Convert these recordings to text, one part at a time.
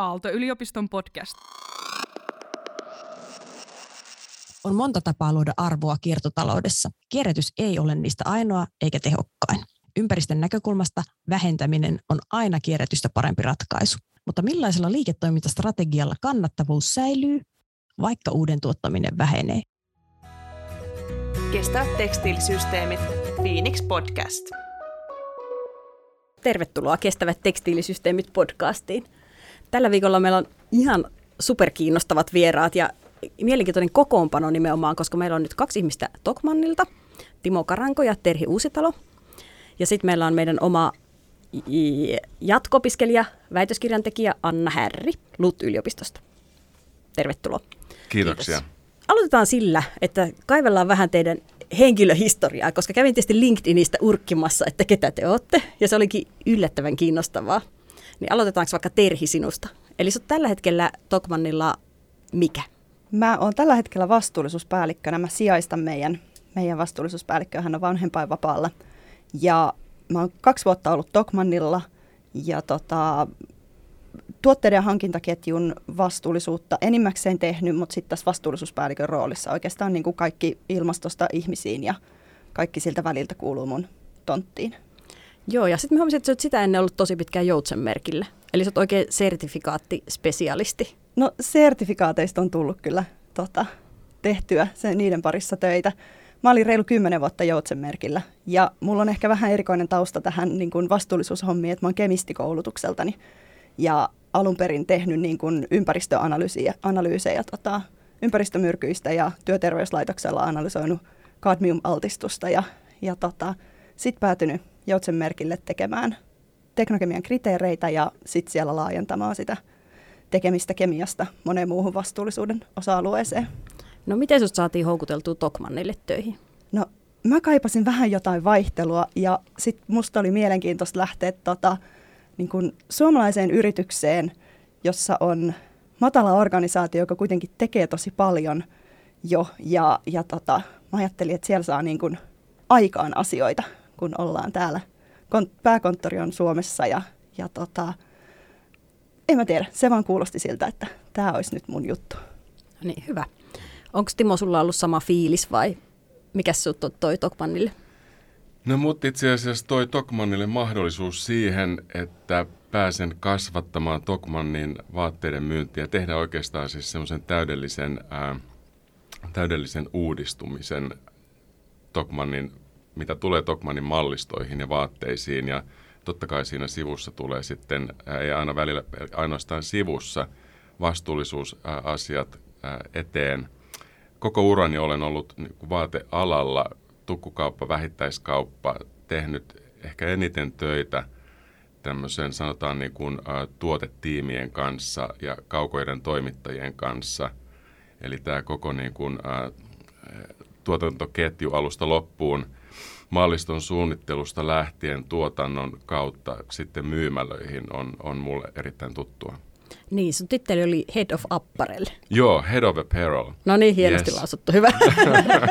Aalto-yliopiston podcast. On monta tapaa luoda arvoa kiertotaloudessa. Kierrätys ei ole niistä ainoa eikä tehokkain. Ympäristön näkökulmasta vähentäminen on aina kierrätystä parempi ratkaisu. Mutta millaisella liiketoimintastrategialla kannattavuus säilyy, vaikka uuden tuottaminen vähenee? Kestävät tekstiilisysteemit. Phoenix Podcast. Tervetuloa Kestävät tekstiilisysteemit podcastiin. Tällä viikolla meillä on ihan superkiinnostavat vieraat ja mielenkiintoinen kokoonpano nimenomaan, koska meillä on nyt kaksi ihmistä Tokmannilta, Timo Karanko ja Terhi Uusitalo. Ja sitten meillä on meidän oma jatko-opiskelija, väitöskirjan tekijä Anna Härri LUT-yliopistosta. Tervetuloa. Kiitoksia. Kiitos. Aloitetaan sillä, että kaivellaan vähän teidän henkilöhistoriaa, koska kävin tietysti LinkedInistä urkkimassa, että ketä te olette, ja se olikin yllättävän kiinnostavaa. Niin aloitetaanko vaikka Terhi sinusta? Eli sä tällä hetkellä Tokmannilla mikä? Mä oon tällä hetkellä vastuullisuuspäällikkönä. Mä sijaistan meidän, meidän vastuullisuuspäällikköä. Hän on vanhempainvapaalla. Ja mä oon kaksi vuotta ollut Tokmannilla ja tota, tuotteiden ja hankintaketjun vastuullisuutta enimmäkseen tehnyt, mutta sitten tässä vastuullisuuspäällikön roolissa oikeastaan niin kuin kaikki ilmastosta ihmisiin ja kaikki siltä väliltä kuuluu mun tonttiin. Joo, ja sitten mä huomasin, että sä oot sitä ennen ollut tosi pitkään joutsenmerkillä. Eli sä oot oikein sertifikaattispesialisti. No sertifikaateista on tullut kyllä tota, tehtyä sen, niiden parissa töitä. Mä olin reilu kymmenen vuotta joutsenmerkillä ja mulla on ehkä vähän erikoinen tausta tähän niin kuin vastuullisuushommiin, että mä oon kemistikoulutukseltani ja alun perin tehnyt niin kuin ympäristöanalyysejä tota, ympäristömyrkyistä ja työterveyslaitoksella analysoinut kadmiumaltistusta ja, ja tota, sitten päätynyt joutsenmerkille tekemään teknokemian kriteereitä ja sitten siellä laajentamaan sitä tekemistä kemiasta moneen muuhun vastuullisuuden osa-alueeseen. No miten sinut saatiin houkuteltua Tokmannille töihin? No mä kaipasin vähän jotain vaihtelua ja sitten musta oli mielenkiintoista lähteä tota, niin kun suomalaiseen yritykseen, jossa on matala organisaatio, joka kuitenkin tekee tosi paljon jo. Ja, ja tota, mä ajattelin, että siellä saa niin kun aikaan asioita, kun ollaan täällä. Pääkonttori on Suomessa ja, ja tota, en mä tiedä, se vaan kuulosti siltä, että tämä olisi nyt mun juttu. No niin, hyvä. Onko Timo sulla ollut sama fiilis vai mikä sinut toi Tokmannille? No mut itse asiassa toi Tokmannille mahdollisuus siihen, että pääsen kasvattamaan Tokmannin vaatteiden myyntiä, tehdä oikeastaan siis semmoisen täydellisen, ää, täydellisen uudistumisen Tokmannin, mitä tulee Tokmannin mallistoihin ja vaatteisiin ja totta kai siinä sivussa tulee sitten, ei aina välillä ainoastaan sivussa, vastuullisuusasiat eteen. Koko urani olen ollut niin vaatealalla tukkukauppa, vähittäiskauppa tehnyt ehkä eniten töitä tämmöisen sanotaan niin kuin, tuotetiimien kanssa ja kaukoiden toimittajien kanssa. Eli tämä koko niin kuin, tuotantoketju alusta loppuun malliston suunnittelusta lähtien tuotannon kautta sitten myymälöihin on, on mulle erittäin tuttua. Niin, sun titteli oli Head of Apparel. Joo, Head of Apparel. No niin, hienosti yes. lausuttu, hyvä.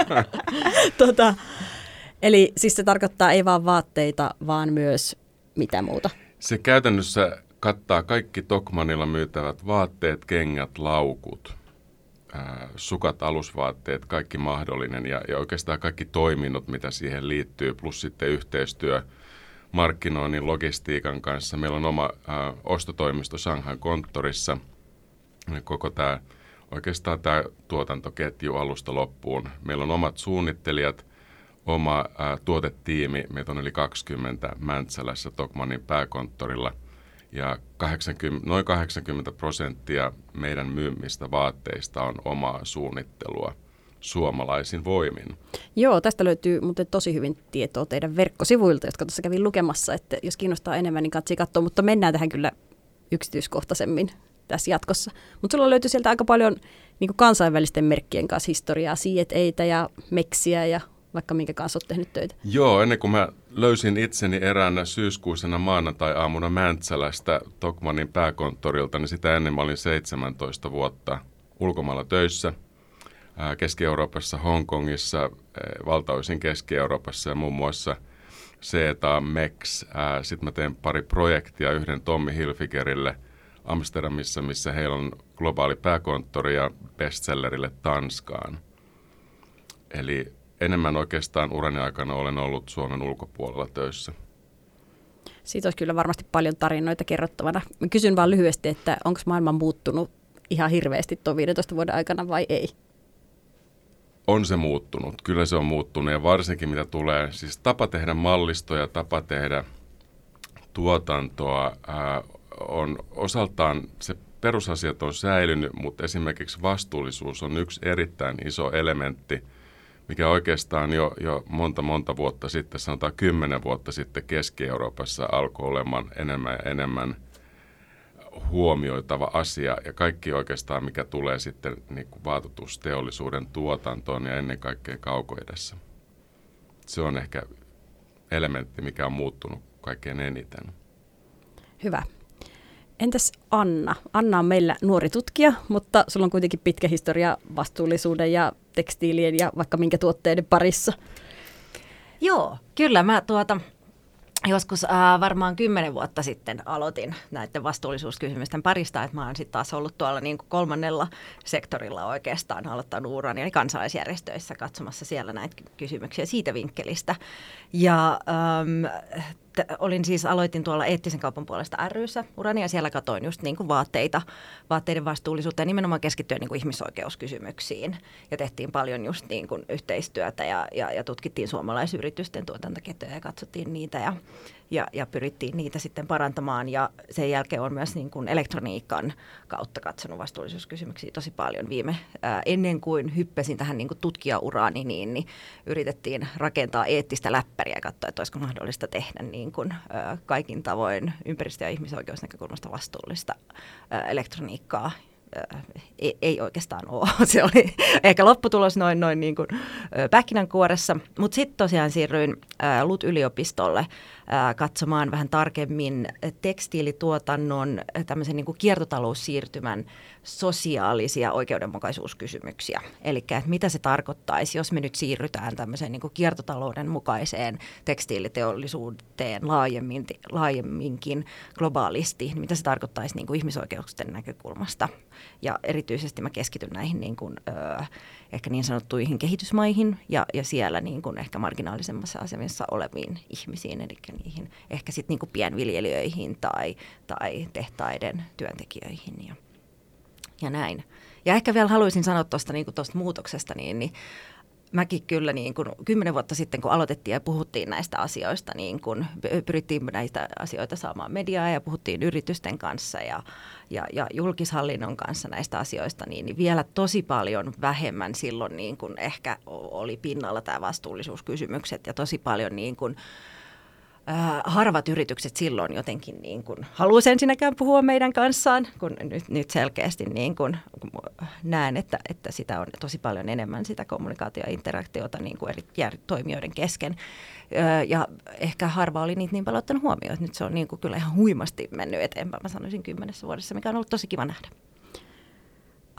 tota, eli siis se tarkoittaa ei vaan vaatteita, vaan myös mitä muuta? Se käytännössä kattaa kaikki Tokmanilla myytävät vaatteet, kengät, laukut, ää, sukat, alusvaatteet, kaikki mahdollinen ja, ja oikeastaan kaikki toiminnot, mitä siihen liittyy, plus sitten yhteistyö – markkinoinnin logistiikan kanssa. Meillä on oma ä, ostotoimisto Shanghain konttorissa. Koko tämä oikeastaan tämä tuotantoketju alusta loppuun. Meillä on omat suunnittelijat, oma ä, tuotetiimi. Meitä on yli 20 Mäntsälässä Tokmanin pääkonttorilla. Ja 80, noin 80 prosenttia meidän myymistä vaatteista on omaa suunnittelua – suomalaisin voimin. Joo, tästä löytyy muuten tosi hyvin tietoa teidän verkkosivuilta, jotka tuossa kävin lukemassa, että jos kiinnostaa enemmän, niin katsi katsoa, mutta mennään tähän kyllä yksityiskohtaisemmin tässä jatkossa. Mutta sulla löytyy sieltä aika paljon niin kansainvälisten merkkien kanssa historiaa, Eitä ja Meksiä ja vaikka minkä kanssa olet tehnyt töitä. Joo, ennen kuin mä löysin itseni eräänä syyskuisena maanantai-aamuna Mäntsälästä Tokmanin pääkonttorilta, niin sitä ennen mä olin 17 vuotta ulkomailla töissä – Keski-Euroopassa, Hongkongissa, valtaosin Keski-Euroopassa ja muun muassa CETA, MEX. Sitten mä teen pari projektia yhden Tommi Hilfigerille Amsterdamissa, missä heillä on globaali pääkonttori ja bestsellerille Tanskaan. Eli enemmän oikeastaan urani aikana olen ollut Suomen ulkopuolella töissä. Siitä olisi kyllä varmasti paljon tarinoita kerrottavana. Mä kysyn vaan lyhyesti, että onko maailma muuttunut ihan hirveästi tuon 15 vuoden aikana vai ei? On se muuttunut. Kyllä se on muuttunut ja varsinkin mitä tulee, siis tapa tehdä mallistoja, tapa tehdä tuotantoa ää, on osaltaan se perusasiat on säilynyt, mutta esimerkiksi vastuullisuus on yksi erittäin iso elementti, mikä oikeastaan jo, jo monta monta vuotta sitten, sanotaan kymmenen vuotta sitten Keski-Euroopassa alkoi olemaan enemmän ja enemmän huomioitava asia ja kaikki oikeastaan, mikä tulee sitten niin kuin vaatetusteollisuuden tuotantoon ja ennen kaikkea kaukoidessa. Se on ehkä elementti, mikä on muuttunut kaikkein eniten. Hyvä. Entäs Anna? Anna on meillä nuori tutkija, mutta sulla on kuitenkin pitkä historia vastuullisuuden ja tekstiilien ja vaikka minkä tuotteiden parissa. Joo, kyllä mä tuota, joskus äh, varmaan kymmenen vuotta sitten aloitin näiden vastuullisuuskysymysten parista, että mä oon sitten taas ollut tuolla niin kuin kolmannella sektorilla oikeastaan aloittanut urani, eli kansalaisjärjestöissä katsomassa siellä näitä kysymyksiä siitä vinkkelistä. Ja ähm, olin siis, aloitin tuolla eettisen kaupan puolesta ryssä urani ja siellä katoin just niin kuin vaatteita, vaatteiden vastuullisuutta ja nimenomaan keskittyä niin kuin ihmisoikeuskysymyksiin. Ja tehtiin paljon just niin kuin yhteistyötä ja, ja, ja tutkittiin suomalaisyritysten tuotantoketjuja ja katsottiin niitä ja, ja, ja pyrittiin niitä sitten parantamaan. Ja sen jälkeen on myös niin kuin elektroniikan kautta katsonut vastuullisuuskysymyksiä tosi paljon viime. Ää, ennen kuin hyppäsin tähän niin kuin tutkijauraani, niin, niin yritettiin rakentaa eettistä läppäriä ja katsoa, että olisiko mahdollista tehdä niin kuin, ää, kaikin tavoin ympäristö- ja ihmisoikeusnäkökulmasta vastuullista ää, elektroniikkaa ei, ei oikeastaan ole. Se oli ehkä lopputulos noin, noin niin kuin pähkinänkuoressa. Mutta sitten tosiaan siirryin LUT-yliopistolle katsomaan vähän tarkemmin tekstiilituotannon tämmöisen niin kuin kiertotaloussiirtymän sosiaalisia oikeudenmukaisuuskysymyksiä. Eli mitä se tarkoittaisi, jos me nyt siirrytään tämmöiseen niin kuin kiertotalouden mukaiseen tekstiiliteollisuuteen laajemmin, laajemminkin globaalisti, niin mitä se tarkoittaisi niin kuin ihmisoikeuksien näkökulmasta. Ja erityisesti mä keskityn näihin niin kuin, ö, ehkä niin sanottuihin kehitysmaihin ja, ja siellä niin kuin ehkä marginaalisemmassa asemassa oleviin ihmisiin, eli niihin ehkä sitten niin pienviljelijöihin tai, tai tehtaiden työntekijöihin ja, ja näin. Ja ehkä vielä haluaisin sanoa tuosta niin muutoksesta, niin, niin mäkin kyllä niin kuin kymmenen vuotta sitten, kun aloitettiin ja puhuttiin näistä asioista, niin kun pyrittiin näistä asioita saamaan mediaa ja puhuttiin yritysten kanssa ja, ja, ja julkishallinnon kanssa näistä asioista, niin, niin vielä tosi paljon vähemmän silloin niin kuin ehkä oli pinnalla tämä vastuullisuuskysymykset ja tosi paljon niin kuin, äh, harvat yritykset silloin jotenkin niin kuin haluaisi ensinnäkään puhua meidän kanssaan, kun nyt, nyt selkeästi niin kuin näen, että, että sitä on tosi paljon enemmän sitä kommunikaatio- ja interaktiota niin kuin eri toimijoiden kesken. Äh, ja ehkä harva oli niitä niin paljon ottanut huomioon, että nyt se on niin kuin kyllä ihan huimasti mennyt eteenpäin, mä sanoisin kymmenessä vuodessa, mikä on ollut tosi kiva nähdä.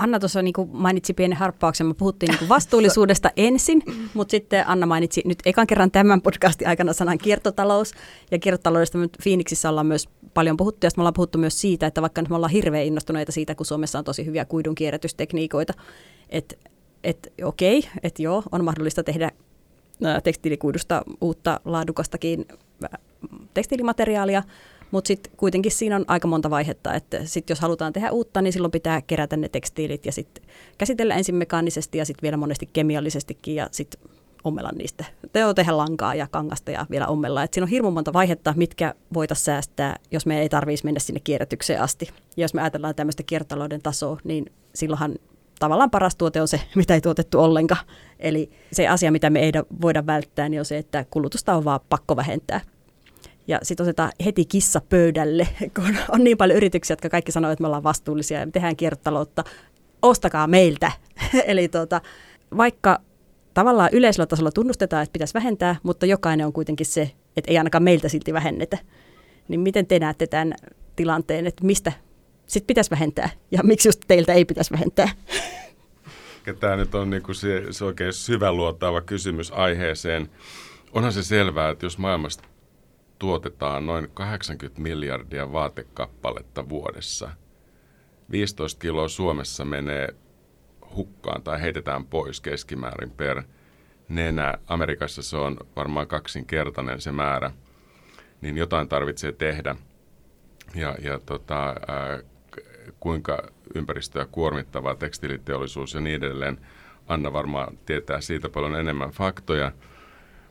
Anna tuossa niin mainitsi pienen harppauksen, me puhuttiin niin vastuullisuudesta ensin, mutta sitten Anna mainitsi nyt ekan kerran tämän podcastin aikana sanan kiertotalous. Ja kiertotaloudesta me Phoenixissä ollaan myös paljon puhuttu, ja me ollaan puhuttu myös siitä, että vaikka nyt me ollaan hirveän innostuneita siitä, kun Suomessa on tosi hyviä kuidun kierrätystekniikoita, että et, okei, että joo, on mahdollista tehdä tekstiilikuidusta uutta laadukastakin tekstiilimateriaalia, mutta sitten kuitenkin siinä on aika monta vaihetta, että sit jos halutaan tehdä uutta, niin silloin pitää kerätä ne tekstiilit ja sitten käsitellä ensin mekaanisesti ja sitten vielä monesti kemiallisestikin ja sitten ommella niistä. Teo tehdä lankaa ja kangasta ja vielä ommella. Et siinä on hirmu monta vaihetta, mitkä voitaisiin säästää, jos me ei tarvitsisi mennä sinne kierrätykseen asti. Ja jos me ajatellaan tämmöistä kiertotalouden tasoa, niin silloinhan tavallaan paras tuote on se, mitä ei tuotettu ollenkaan. Eli se asia, mitä me ei voida välttää, niin on se, että kulutusta on vaan pakko vähentää ja sitten otetaan heti kissa pöydälle, kun on niin paljon yrityksiä, jotka kaikki sanoo, että me ollaan vastuullisia ja me tehdään kiertotaloutta. Ostakaa meiltä. Eli tuota, vaikka tavallaan yleisellä tasolla tunnustetaan, että pitäisi vähentää, mutta jokainen on kuitenkin se, että ei ainakaan meiltä silti vähennetä. Niin miten te näette tämän tilanteen, että mistä sitten pitäisi vähentää ja miksi just teiltä ei pitäisi vähentää? Tämä nyt on niin kuin se, se oikein syväluotaava kysymys aiheeseen. Onhan se selvää, että jos maailmasta tuotetaan noin 80 miljardia vaatekappaletta vuodessa, 15 kiloa Suomessa menee hukkaan tai heitetään pois keskimäärin per nenä. Amerikassa se on varmaan kaksinkertainen se määrä, niin jotain tarvitsee tehdä. Ja, ja tota, ää, kuinka ympäristöä kuormittavaa tekstiiliteollisuus ja niin edelleen. Anna varmaan tietää siitä paljon enemmän faktoja,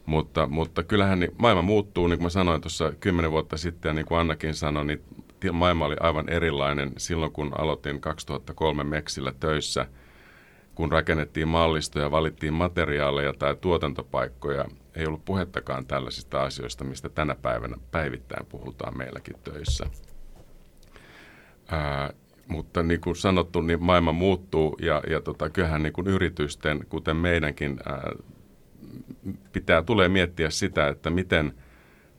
mutta, mutta kyllähän niin maailma muuttuu, niin kuin mä sanoin tuossa kymmenen vuotta sitten, ja niin kuin Annakin sanoi, niin maailma oli aivan erilainen silloin, kun aloitin 2003 Meksillä töissä, kun rakennettiin mallistoja, valittiin materiaaleja tai tuotantopaikkoja. Ei ollut puhettakaan tällaisista asioista, mistä tänä päivänä päivittäin puhutaan meilläkin töissä. Ää, mutta niin kuin sanottu, niin maailma muuttuu ja, ja tota, kyllähän niin kuin yritysten, kuten meidänkin, ää, pitää, tulee miettiä sitä, että miten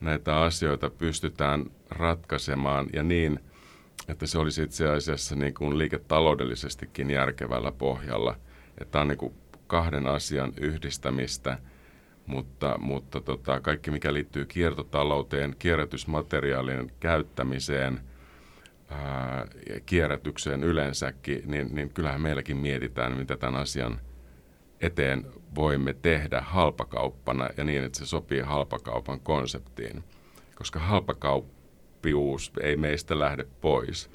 näitä asioita pystytään ratkaisemaan ja niin, että se olisi itse asiassa niin kuin liiketaloudellisestikin järkevällä pohjalla. Että on niin kuin kahden asian yhdistämistä, mutta, mutta tota, kaikki mikä liittyy kiertotalouteen, kierrätysmateriaalien käyttämiseen – ää, kierrätykseen yleensäkin, niin, niin kyllähän meilläkin mietitään, mitä tämän asian eteen voimme tehdä halpakauppana ja niin, että se sopii halpakaupan konseptiin. Koska halpakauppiuus ei meistä lähde pois.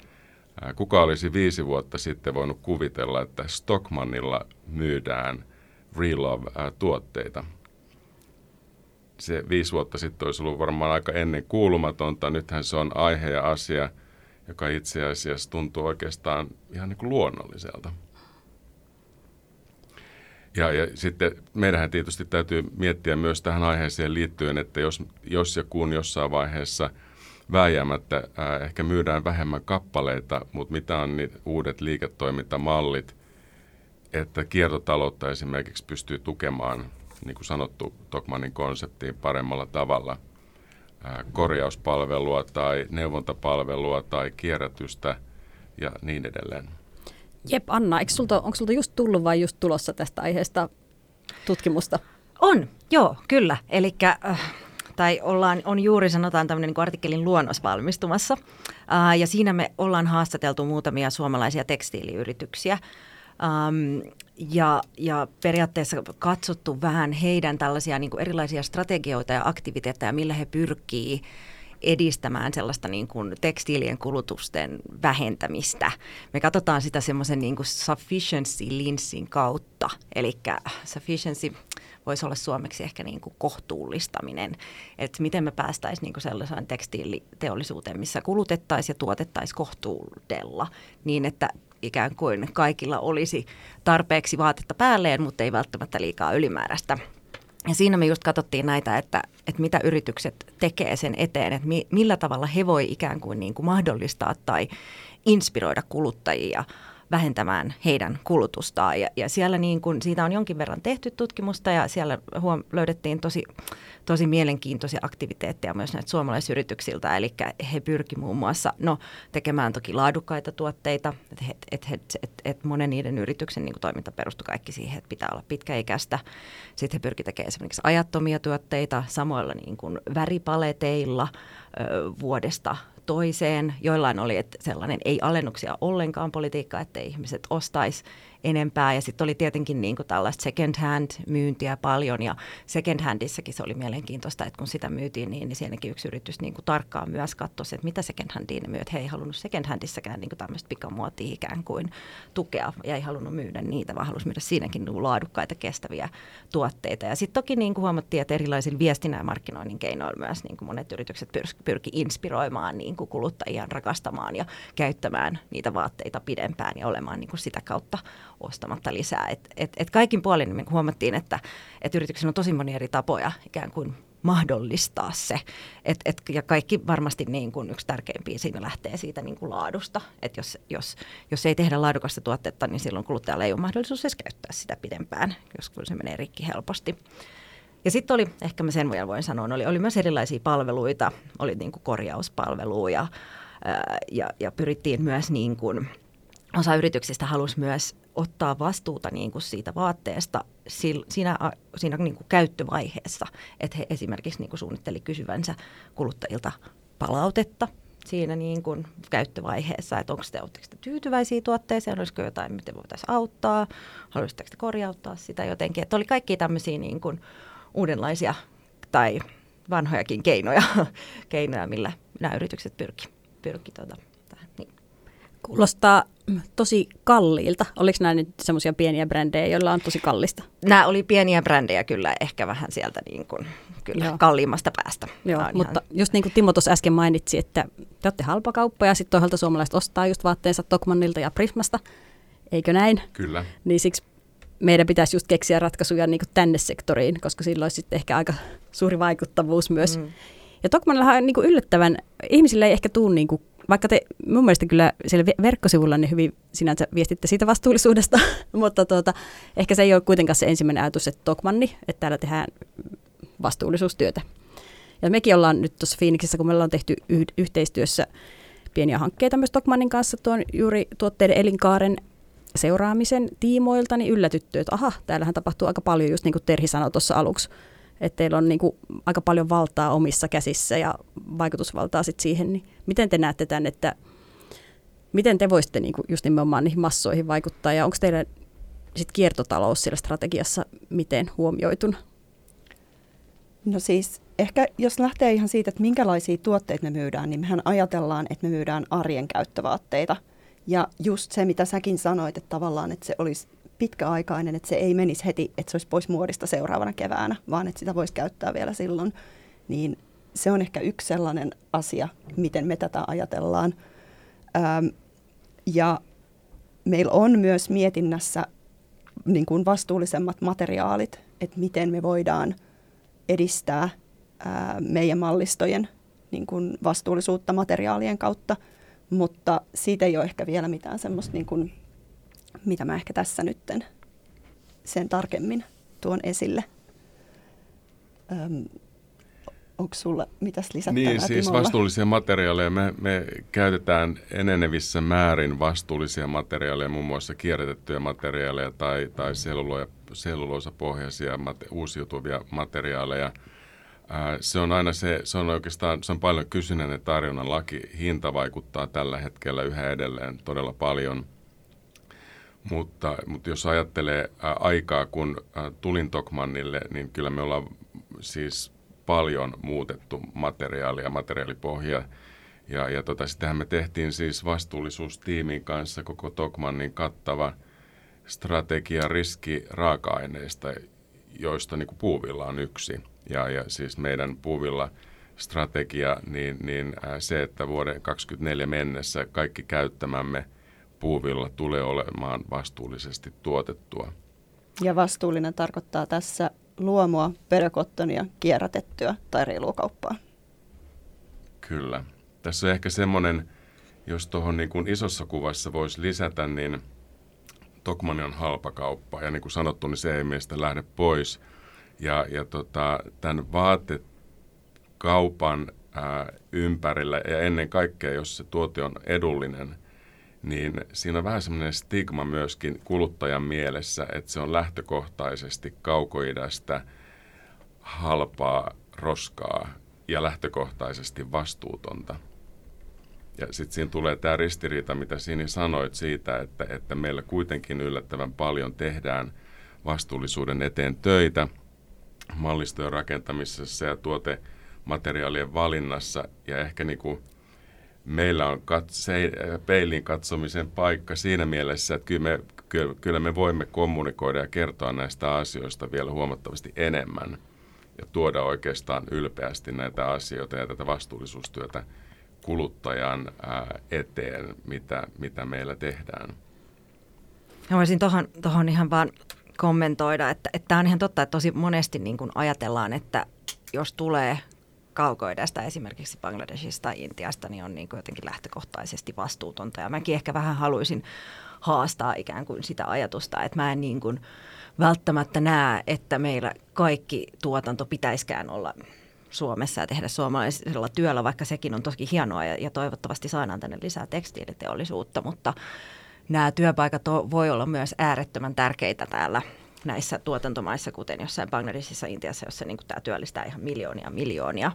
Kuka olisi viisi vuotta sitten voinut kuvitella, että Stockmannilla myydään Relove-tuotteita? Se viisi vuotta sitten olisi ollut varmaan aika ennen kuulumatonta. Nythän se on aihe ja asia, joka itse asiassa tuntuu oikeastaan ihan niin kuin luonnolliselta. Ja, ja sitten meidän tietysti täytyy miettiä myös tähän aiheeseen liittyen, että jos, jos ja kun jossain vaiheessa vääjäämättä ää, ehkä myydään vähemmän kappaleita, mutta mitä on niin uudet liiketoimintamallit, että kiertotaloutta esimerkiksi pystyy tukemaan, niin kuin sanottu, Tokmanin konseptiin paremmalla tavalla, ää, korjauspalvelua tai neuvontapalvelua tai kierrätystä ja niin edelleen. Jep, Anna, sulta, onko sulta just tullut vai just tulossa tästä aiheesta tutkimusta? On, joo, kyllä. Eli äh, tai ollaan, on juuri sanotaan tämmöinen niin artikkelin luonnos valmistumassa. Äh, ja siinä me ollaan haastateltu muutamia suomalaisia tekstiiliyrityksiä. Um, ja, ja periaatteessa katsottu vähän heidän tällaisia niin erilaisia strategioita ja aktiviteetteja, millä he pyrkii edistämään sellaista niin kuin tekstiilien kulutusten vähentämistä. Me katsotaan sitä semmoisen niin kuin sufficiency-linssin kautta, eli sufficiency voisi olla suomeksi ehkä niin kuin kohtuullistaminen, että miten me päästäisiin niin kuin sellaiseen tekstiiliteollisuuteen, missä kulutettaisiin ja tuotettaisiin kohtuudella, niin että ikään kuin kaikilla olisi tarpeeksi vaatetta päälleen, mutta ei välttämättä liikaa ylimääräistä. Ja siinä me just katsottiin näitä, että, että mitä yritykset tekee sen eteen, että mi, millä tavalla he voi ikään kuin, niin kuin mahdollistaa tai inspiroida kuluttajia vähentämään heidän kulutustaan. Ja, ja siellä niin kuin, siitä on jonkin verran tehty tutkimusta ja siellä huom- löydettiin tosi tosi mielenkiintoisia aktiviteetteja myös näitä suomalaisyrityksiltä, eli he pyrki muun muassa no, tekemään toki laadukkaita tuotteita, että et, et, et, et monen niiden yrityksen niin toiminta perustui kaikki siihen, että pitää olla pitkäikäistä. Sitten he pyrki tekemään esimerkiksi ajattomia tuotteita samoilla niin kuin väripaleteilla ö, vuodesta toiseen. Joillain oli että sellainen ei alennuksia ollenkaan politiikka, että ihmiset ostaisi enempää. Ja sitten oli tietenkin niin kuin tällaista second hand myyntiä paljon ja second handissakin se oli mielenkiintoista, että kun sitä myytiin niin, niin siinäkin yksi yritys niin kuin tarkkaan myös katsoi, että mitä second handiin ne myy. He ei halunnut second handissäkään niin kuin tämmöistä pikamuotia ikään kuin tukea ja ei halunnut myydä niitä, vaan halusi myydä siinäkin niin laadukkaita kestäviä tuotteita. Ja sitten toki niin kuin huomattiin, että erilaisilla viestinnän ja markkinoinnin keinoilla myös niin kuin monet yritykset pyrki inspiroimaan niin kuin kuluttajia rakastamaan ja käyttämään niitä vaatteita pidempään ja olemaan niin kuin sitä kautta ostamatta lisää. Et, et, et kaikin puolin niin huomattiin, että et yrityksillä on tosi monia eri tapoja ikään kuin mahdollistaa se. Et, et, ja kaikki varmasti niin kuin yksi tärkeimpiä siinä lähtee siitä niin kuin laadusta. Et jos, jos, jos ei tehdä laadukasta tuotetta, niin silloin kuluttajalle ei ole mahdollisuus edes käyttää sitä pidempään, jos se menee rikki helposti. Ja sitten oli, ehkä mä sen voin sanoa, oli, oli myös erilaisia palveluita, oli niin kuin korjauspalveluja ja, ja pyrittiin myös niin kuin, osa yrityksistä halusi myös ottaa vastuuta niin kuin siitä vaatteesta siinä, siinä niin kuin käyttövaiheessa, että he esimerkiksi niin kuin suunnitteli kysyvänsä kuluttajilta palautetta siinä niin kuin käyttövaiheessa, että onko te, te tyytyväisiä tuotteeseen, olisiko jotain, miten voitaisiin auttaa, haluaisitteko te korjauttaa sitä jotenkin. Että oli kaikki tämmöisiä niin kuin uudenlaisia tai vanhojakin keinoja, keinoja millä nämä yritykset pyrki, pyrki tuota. Kuulostaa tosi kalliilta. Oliko nämä nyt semmoisia pieniä brändejä, joilla on tosi kallista? Nämä oli pieniä brändejä kyllä, ehkä vähän sieltä niin kuin, kyllä Joo. kalliimmasta päästä. Joo, mutta ihan... just niin kuin Timo tuossa äsken mainitsi, että te olette halpakauppa ja sitten toisaalta suomalaiset ostaa just vaatteensa Tokmannilta ja Prismasta, eikö näin? Kyllä. Niin siksi meidän pitäisi just keksiä ratkaisuja niin kuin tänne sektoriin, koska silloin olisi sitten ehkä aika suuri vaikuttavuus myös. Mm. Ja Tokmannilla on niin kuin yllättävän, ihmisille ei ehkä tule niin kuin vaikka te mun mielestä kyllä siellä verkkosivulla niin hyvin sinänsä viestitte siitä vastuullisuudesta, mutta tuota, ehkä se ei ole kuitenkaan se ensimmäinen ajatus, että Tokmanni, että täällä tehdään vastuullisuustyötä. Ja mekin ollaan nyt tuossa Phoenixissa, kun me ollaan tehty y- yhteistyössä pieniä hankkeita myös Tokmannin kanssa tuon juuri tuotteiden elinkaaren seuraamisen tiimoilta, niin yllätytty, että aha, täällähän tapahtuu aika paljon, just niin kuin Terhi sanoi tuossa aluksi, että teillä on niin kuin aika paljon valtaa omissa käsissä ja vaikutusvaltaa sit siihen, niin miten te näette tämän, että miten te voisitte niin kuin just nimenomaan niihin massoihin vaikuttaa ja onko teillä sit kiertotalous siellä strategiassa miten huomioituna? No siis ehkä jos lähtee ihan siitä, että minkälaisia tuotteita me myydään, niin mehän ajatellaan, että me myydään arjen käyttövaatteita. Ja just se, mitä säkin sanoit, että tavallaan, että se olisi pitkäaikainen, että se ei menisi heti, että se olisi pois muodista seuraavana keväänä, vaan että sitä voisi käyttää vielä silloin, niin se on ehkä yksi sellainen asia, miten me tätä ajatellaan. Ähm, ja meillä on myös mietinnässä niin kuin vastuullisemmat materiaalit, että miten me voidaan edistää ää, meidän mallistojen niin kuin vastuullisuutta materiaalien kautta, mutta siitä ei ole ehkä vielä mitään semmoista niin kuin mitä mä ehkä tässä nytten sen tarkemmin tuon esille. Öm, onko sulla mitäs lisättävää Niin, siis Timolla? vastuullisia materiaaleja. Me, me käytetään enenevissä määrin vastuullisia materiaaleja, muun muassa kierrätettyjä materiaaleja tai, tai selluloosapohjaisia mate, uusiutuvia materiaaleja. Ää, se on aina se, se on oikeastaan, se on paljon kysynnän ja tarjonnan laki. Hinta vaikuttaa tällä hetkellä yhä edelleen todella paljon – mutta, mutta jos ajattelee ää, aikaa, kun ää, tulin Tokmannille, niin kyllä me ollaan siis paljon muutettu materiaalia, materiaalipohjaa. Ja, ja tota, sitähän me tehtiin siis vastuullisuustiimin kanssa koko Tokmannin kattava strategia riski raaka-aineista, joista niin kuin puuvilla on yksi. Ja, ja siis meidän puuvilla strategia, niin, niin se, että vuoden 2024 mennessä kaikki käyttämämme – puuvilla tulee olemaan vastuullisesti tuotettua. Ja vastuullinen tarkoittaa tässä luomua, perökottonia, kierrätettyä tai reilua kauppaa. Kyllä. Tässä on ehkä semmoinen, jos tuohon niin kuin isossa kuvassa voisi lisätä, niin Tokmanni on halpa kauppa. Ja niin kuin sanottu, niin se ei meistä lähde pois. Ja, ja tota, tämän vaatekaupan ää, ympärillä ja ennen kaikkea, jos se tuote on edullinen – niin siinä on vähän semmoinen stigma myöskin kuluttajan mielessä, että se on lähtökohtaisesti kaukoidästä halpaa roskaa ja lähtökohtaisesti vastuutonta. Ja sitten siinä tulee tämä ristiriita, mitä sinä sanoit siitä, että, että meillä kuitenkin yllättävän paljon tehdään vastuullisuuden eteen töitä mallistojen rakentamisessa ja tuotemateriaalien valinnassa ja ehkä niin kuin – meillä on katse, peilin katsomisen paikka siinä mielessä, että kyllä me, kyllä, me voimme kommunikoida ja kertoa näistä asioista vielä huomattavasti enemmän ja tuoda oikeastaan ylpeästi näitä asioita ja tätä vastuullisuustyötä kuluttajan ää, eteen, mitä, mitä meillä tehdään. Mä voisin tuohon ihan vaan kommentoida, että tämä on ihan totta, että tosi monesti niin kun ajatellaan, että jos tulee kaukoidesta esimerkiksi Bangladesista tai Intiasta, niin on niin kuin jotenkin lähtökohtaisesti vastuutonta. Ja mäkin ehkä vähän haluaisin haastaa ikään kuin sitä ajatusta, että mä en niin kuin välttämättä näe, että meillä kaikki tuotanto pitäiskään olla Suomessa ja tehdä suomalaisella työllä, vaikka sekin on tosi hienoa ja, ja toivottavasti saadaan tänne lisää tekstiiliteollisuutta, mutta nämä työpaikat voi olla myös äärettömän tärkeitä täällä näissä tuotantomaissa, kuten jossain Bangladesissa, Intiassa, jossa niin tämä työllistää ihan miljoonia miljoonia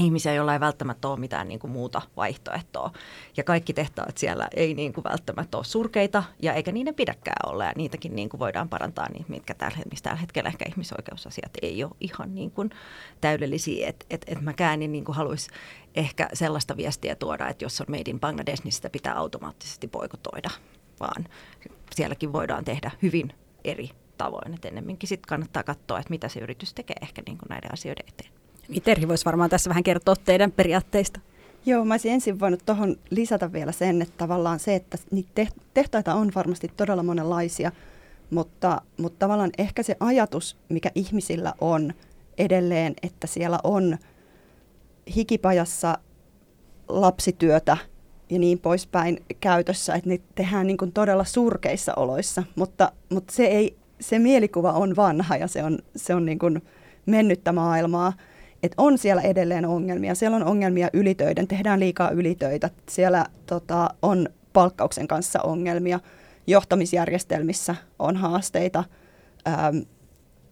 ihmisiä, joilla ei välttämättä ole mitään niin kuin muuta vaihtoehtoa. Ja kaikki tehtaat siellä ei niin kuin välttämättä ole surkeita, ja eikä niiden pidäkään olla, ja niitäkin niin kuin voidaan parantaa, niin mitkä tällä, mistä tällä hetkellä ehkä ihmisoikeusasiat ei ole ihan niin kuin täydellisiä. Että et, et mäkään niin, niin haluaisi ehkä sellaista viestiä tuoda, että jos on made in Bangladesh, niin sitä pitää automaattisesti boikotoida, vaan sielläkin voidaan tehdä hyvin eri tavoin. Et ennemminkin sitten kannattaa katsoa, että mitä se yritys tekee ehkä niin kuin näiden asioiden eteen. Terhi voisi varmaan tässä vähän kertoa teidän periaatteista. Joo, mä olisin ensin voinut tuohon lisätä vielä sen, että tavallaan se, että niitä tehtaita on varmasti todella monenlaisia, mutta, mutta tavallaan ehkä se ajatus, mikä ihmisillä on edelleen, että siellä on hikipajassa lapsityötä ja niin poispäin käytössä, että niitä tehdään niin kuin todella surkeissa oloissa, mutta, mutta se, ei, se mielikuva on vanha ja se on, se on niin kuin mennyttä maailmaa että on siellä edelleen ongelmia. Siellä on ongelmia ylitöiden, tehdään liikaa ylitöitä. Siellä tota, on palkkauksen kanssa ongelmia. Johtamisjärjestelmissä on haasteita. Ähm,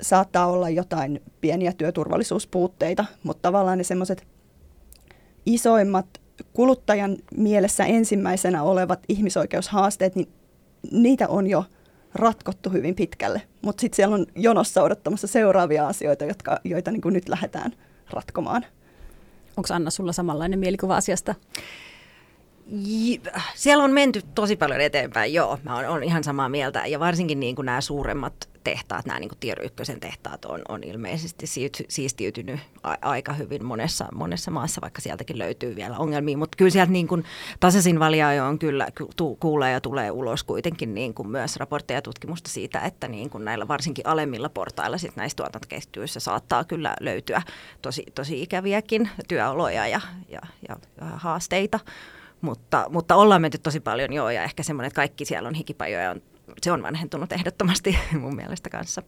saattaa olla jotain pieniä työturvallisuuspuutteita, mutta tavallaan ne semmoiset isoimmat kuluttajan mielessä ensimmäisenä olevat ihmisoikeushaasteet, niin niitä on jo ratkottu hyvin pitkälle. Mutta sitten siellä on jonossa odottamassa seuraavia asioita, jotka, joita niin kuin nyt lähdetään ratkomaan. Onko Anna sulla samanlainen mielikuva asiasta? Siellä on menty tosi paljon eteenpäin, joo. Mä oon, on ihan samaa mieltä. Ja varsinkin niin kuin nämä suuremmat tehtaat, nämä niin Tiedon ykkösen tehtaat on, on ilmeisesti siistiytynyt a- aika hyvin monessa, monessa maassa, vaikka sieltäkin löytyy vielä ongelmia. Mutta kyllä sieltä niin kuin tasaisin valjaajo on kyllä, tu, kuulee ja tulee ulos kuitenkin niin kuin myös raportteja ja tutkimusta siitä, että niin kuin näillä varsinkin alemmilla portailla sit näissä tuotantoketjuissa saattaa kyllä löytyä tosi, tosi ikäviäkin työoloja ja, ja, ja haasteita. Mutta, mutta ollaan menty tosi paljon joo ja ehkä semmoinen, että kaikki siellä on hikipajoja on se on vanhentunut ehdottomasti mun mielestä kanssa.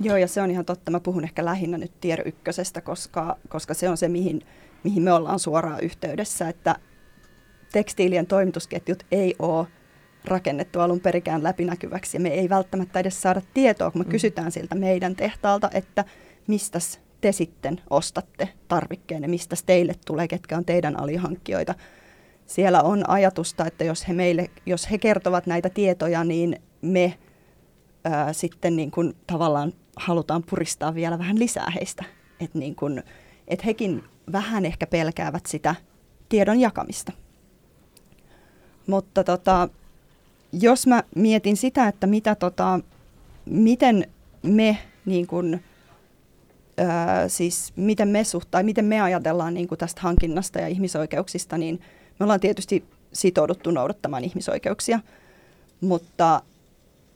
Joo, ja se on ihan totta. Mä puhun ehkä lähinnä nyt Tier ykkösestä, koska, koska se on se, mihin, mihin me ollaan suoraan yhteydessä, että tekstiilien toimitusketjut ei ole rakennettu alun perikään läpinäkyväksi, ja me ei välttämättä edes saada tietoa, kun me mm. kysytään siltä meidän tehtaalta, että mistä te sitten ostatte tarvikkeen ja mistä teille tulee, ketkä on teidän alihankkijoita. Siellä on ajatusta, että jos he, meille, jos he kertovat näitä tietoja, niin me ää, sitten niin kuin tavallaan halutaan puristaa vielä vähän lisää heistä. Että niin et hekin vähän ehkä pelkäävät sitä tiedon jakamista. Mutta tota, jos mä mietin sitä, että mitä tota, miten me niin kuin, ää, siis miten me suhtaa, miten me ajatellaan niin tästä hankinnasta ja ihmisoikeuksista, niin me ollaan tietysti sitouduttu noudattamaan ihmisoikeuksia, mutta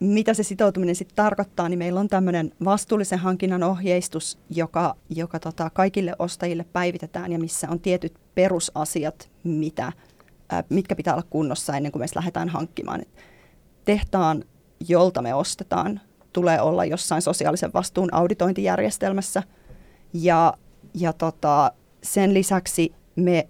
mitä se sitoutuminen sitten tarkoittaa, niin meillä on tämmöinen vastuullisen hankinnan ohjeistus, joka, joka tota, kaikille ostajille päivitetään ja missä on tietyt perusasiat, mitä, ää, mitkä pitää olla kunnossa ennen kuin me lähdetään hankkimaan. Et tehtaan, jolta me ostetaan, tulee olla jossain sosiaalisen vastuun auditointijärjestelmässä ja, ja tota, sen lisäksi me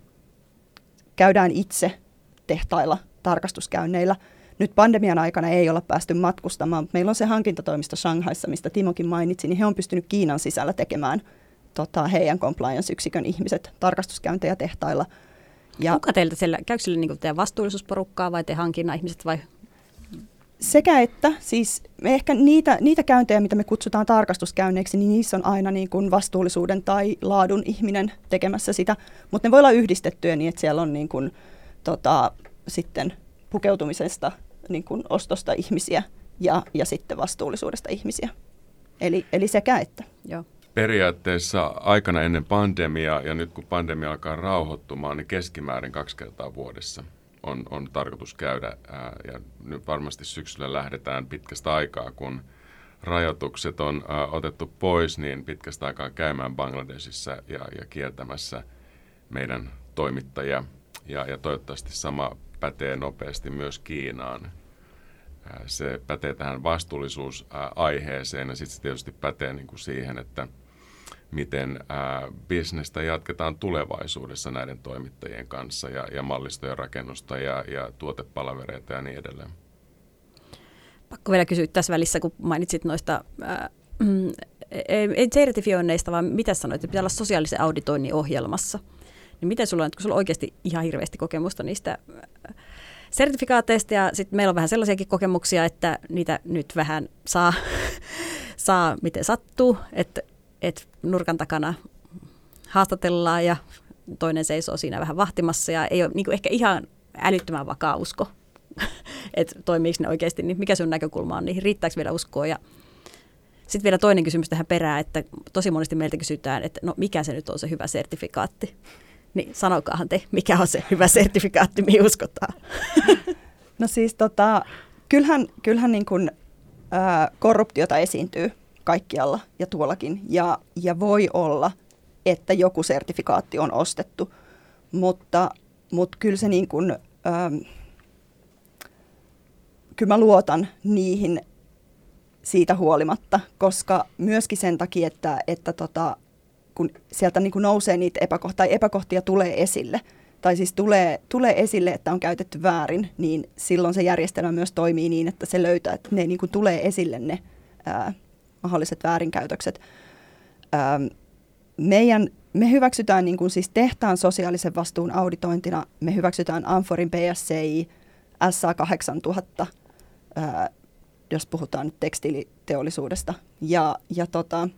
käydään itse tehtailla tarkastuskäynneillä – nyt pandemian aikana ei olla päästy matkustamaan. Meillä on se hankintatoimisto Shanghaissa, mistä Timokin mainitsi, niin he on pystynyt Kiinan sisällä tekemään tota, heidän compliance-yksikön ihmiset tarkastuskäyntejä tehtailla. Ja Kuka teiltä siellä, käykö siellä niin teidän vastuullisuusporukkaa vai te hankinnan ihmiset vai sekä että, siis me ehkä niitä, niitä käyntejä, mitä me kutsutaan tarkastuskäynneiksi, niin niissä on aina niin kuin vastuullisuuden tai laadun ihminen tekemässä sitä, mutta ne voi olla yhdistettyjä niin, että siellä on niin kuin, tota, sitten pukeutumisesta niin kuin ostosta ihmisiä ja, ja sitten vastuullisuudesta ihmisiä. Eli, eli sekä että. Joo. Periaatteessa aikana ennen pandemiaa ja nyt kun pandemia alkaa rauhoittumaan, niin keskimäärin kaksi kertaa vuodessa on, on tarkoitus käydä. Ää, ja nyt varmasti syksyllä lähdetään pitkästä aikaa, kun rajoitukset on ää, otettu pois, niin pitkästä aikaa käymään Bangladesissa ja, ja kiertämässä meidän toimittajia. Ja, ja toivottavasti sama pätee nopeasti myös Kiinaan. Se pätee tähän vastuullisuusaiheeseen ja sitten se tietysti pätee niin kuin siihen, että miten ää, bisnestä jatketaan tulevaisuudessa näiden toimittajien kanssa ja, ja mallistojen rakennusta ja, ja tuotepalavereita ja niin edelleen. Pakko vielä kysyä tässä välissä, kun mainitsit noista ää, ei, ei sertifioinneista, vaan mitä sanoit, että pitää olla sosiaalisen auditoinnin ohjelmassa – niin miten sulla on, kun sulla on oikeasti ihan hirveästi kokemusta niistä äh, sertifikaateista? Ja sitten meillä on vähän sellaisiakin kokemuksia, että niitä nyt vähän saa, saa miten sattuu, että, että nurkan takana haastatellaan ja toinen seisoo siinä vähän vahtimassa ja ei ole niin ehkä ihan älyttömän vakaa usko, että toimiiko ne oikeasti, niin mikä sun näkökulma on niihin, riittääkö vielä uskoa ja sitten vielä toinen kysymys tähän perään, että tosi monesti meiltä kysytään, että no mikä se nyt on se hyvä sertifikaatti. Niin sanokaahan te, mikä on se hyvä sertifikaatti, mihin uskotaan. No siis tota, kyllähän, kyllähän niin kuin, ää, korruptiota esiintyy kaikkialla ja tuollakin. Ja, ja voi olla, että joku sertifikaatti on ostettu, mutta, mutta kyllä se niin kuin, ää, kyllä mä luotan niihin siitä huolimatta, koska myöskin sen takia, että, että tota, kun sieltä niin kuin nousee niitä epäkohtia, epäkohtia tulee esille, tai siis tulee, tulee esille, että on käytetty väärin, niin silloin se järjestelmä myös toimii niin, että se löytää, että ne niin kuin tulee esille ne ää, mahdolliset väärinkäytökset. Ää, meidän, me hyväksytään niin kuin siis tehtaan sosiaalisen vastuun auditointina, me hyväksytään Amforin PSCI, SA 8000, ää, jos puhutaan nyt tekstiiliteollisuudesta. Ja, ja tota,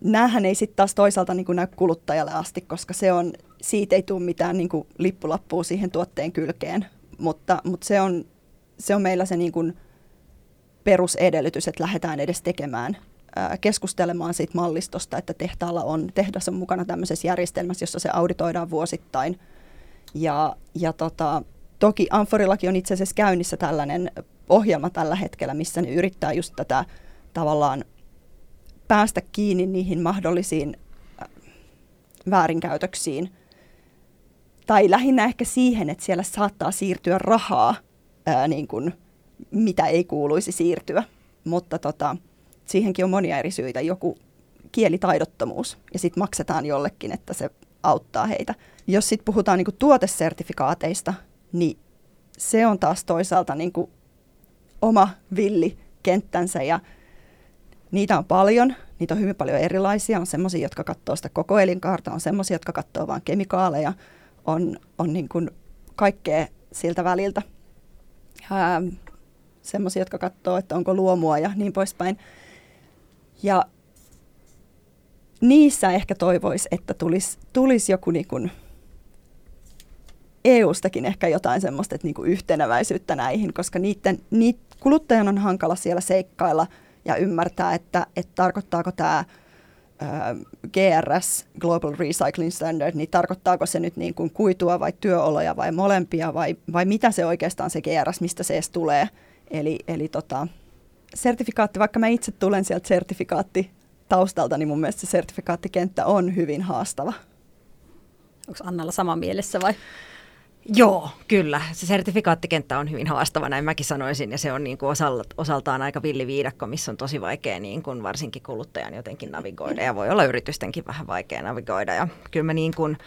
näähän ei sitten taas toisaalta niin näy kuluttajalle asti, koska se on, siitä ei tule mitään niin lippulappua siihen tuotteen kylkeen, mutta, mutta se, on, se on meillä se niin kuin perusedellytys, että lähdetään edes tekemään ää, keskustelemaan siitä mallistosta, että tehtaalla on, tehdas on mukana tämmöisessä järjestelmässä, jossa se auditoidaan vuosittain. Ja, ja tota, toki Amforillakin on itse asiassa käynnissä tällainen ohjelma tällä hetkellä, missä ne yrittää just tätä tavallaan päästä kiinni niihin mahdollisiin väärinkäytöksiin. Tai lähinnä ehkä siihen, että siellä saattaa siirtyä rahaa, ää, niin kuin, mitä ei kuuluisi siirtyä. Mutta tota, siihenkin on monia eri syitä. Joku kielitaidottomuus ja sitten maksetaan jollekin, että se auttaa heitä. Jos sitten puhutaan niin kuin tuotesertifikaateista, niin se on taas toisaalta niin kuin oma villi kenttänsä ja Niitä on paljon, niitä on hyvin paljon erilaisia. On semmoisia, jotka katsoo sitä koko elinkaarta, on semmoisia, jotka katsoo vain kemikaaleja, on, on niin kuin kaikkea siltä väliltä. Semmoisia, jotka katsoo, että onko luomua ja niin poispäin. Ja niissä ehkä toivoisi, että tulisi, tulisi joku niin kuin EU-stakin ehkä jotain semmoista että niin kuin yhtenäväisyyttä näihin, koska niiden, niitä, kuluttajan on hankala siellä seikkailla – ja ymmärtää, että, että tarkoittaako tämä GRS, Global Recycling Standard, niin tarkoittaako se nyt niin kuin kuitua vai työoloja vai molempia vai, vai mitä se oikeastaan se GRS, mistä se edes tulee. Eli, eli tota, sertifikaatti, vaikka mä itse tulen sieltä sertifikaatti taustalta, niin mun mielestä se sertifikaattikenttä on hyvin haastava. Onko Annalla sama mielessä vai? Joo, kyllä. Se sertifikaattikenttä on hyvin haastava, näin mäkin sanoisin, ja se on niin kuin osaltaan aika villiviidakko, missä on tosi vaikea niin kuin varsinkin kuluttajan jotenkin navigoida, ja voi olla yritystenkin vähän vaikea navigoida. Ja kyllä mä niin kuin,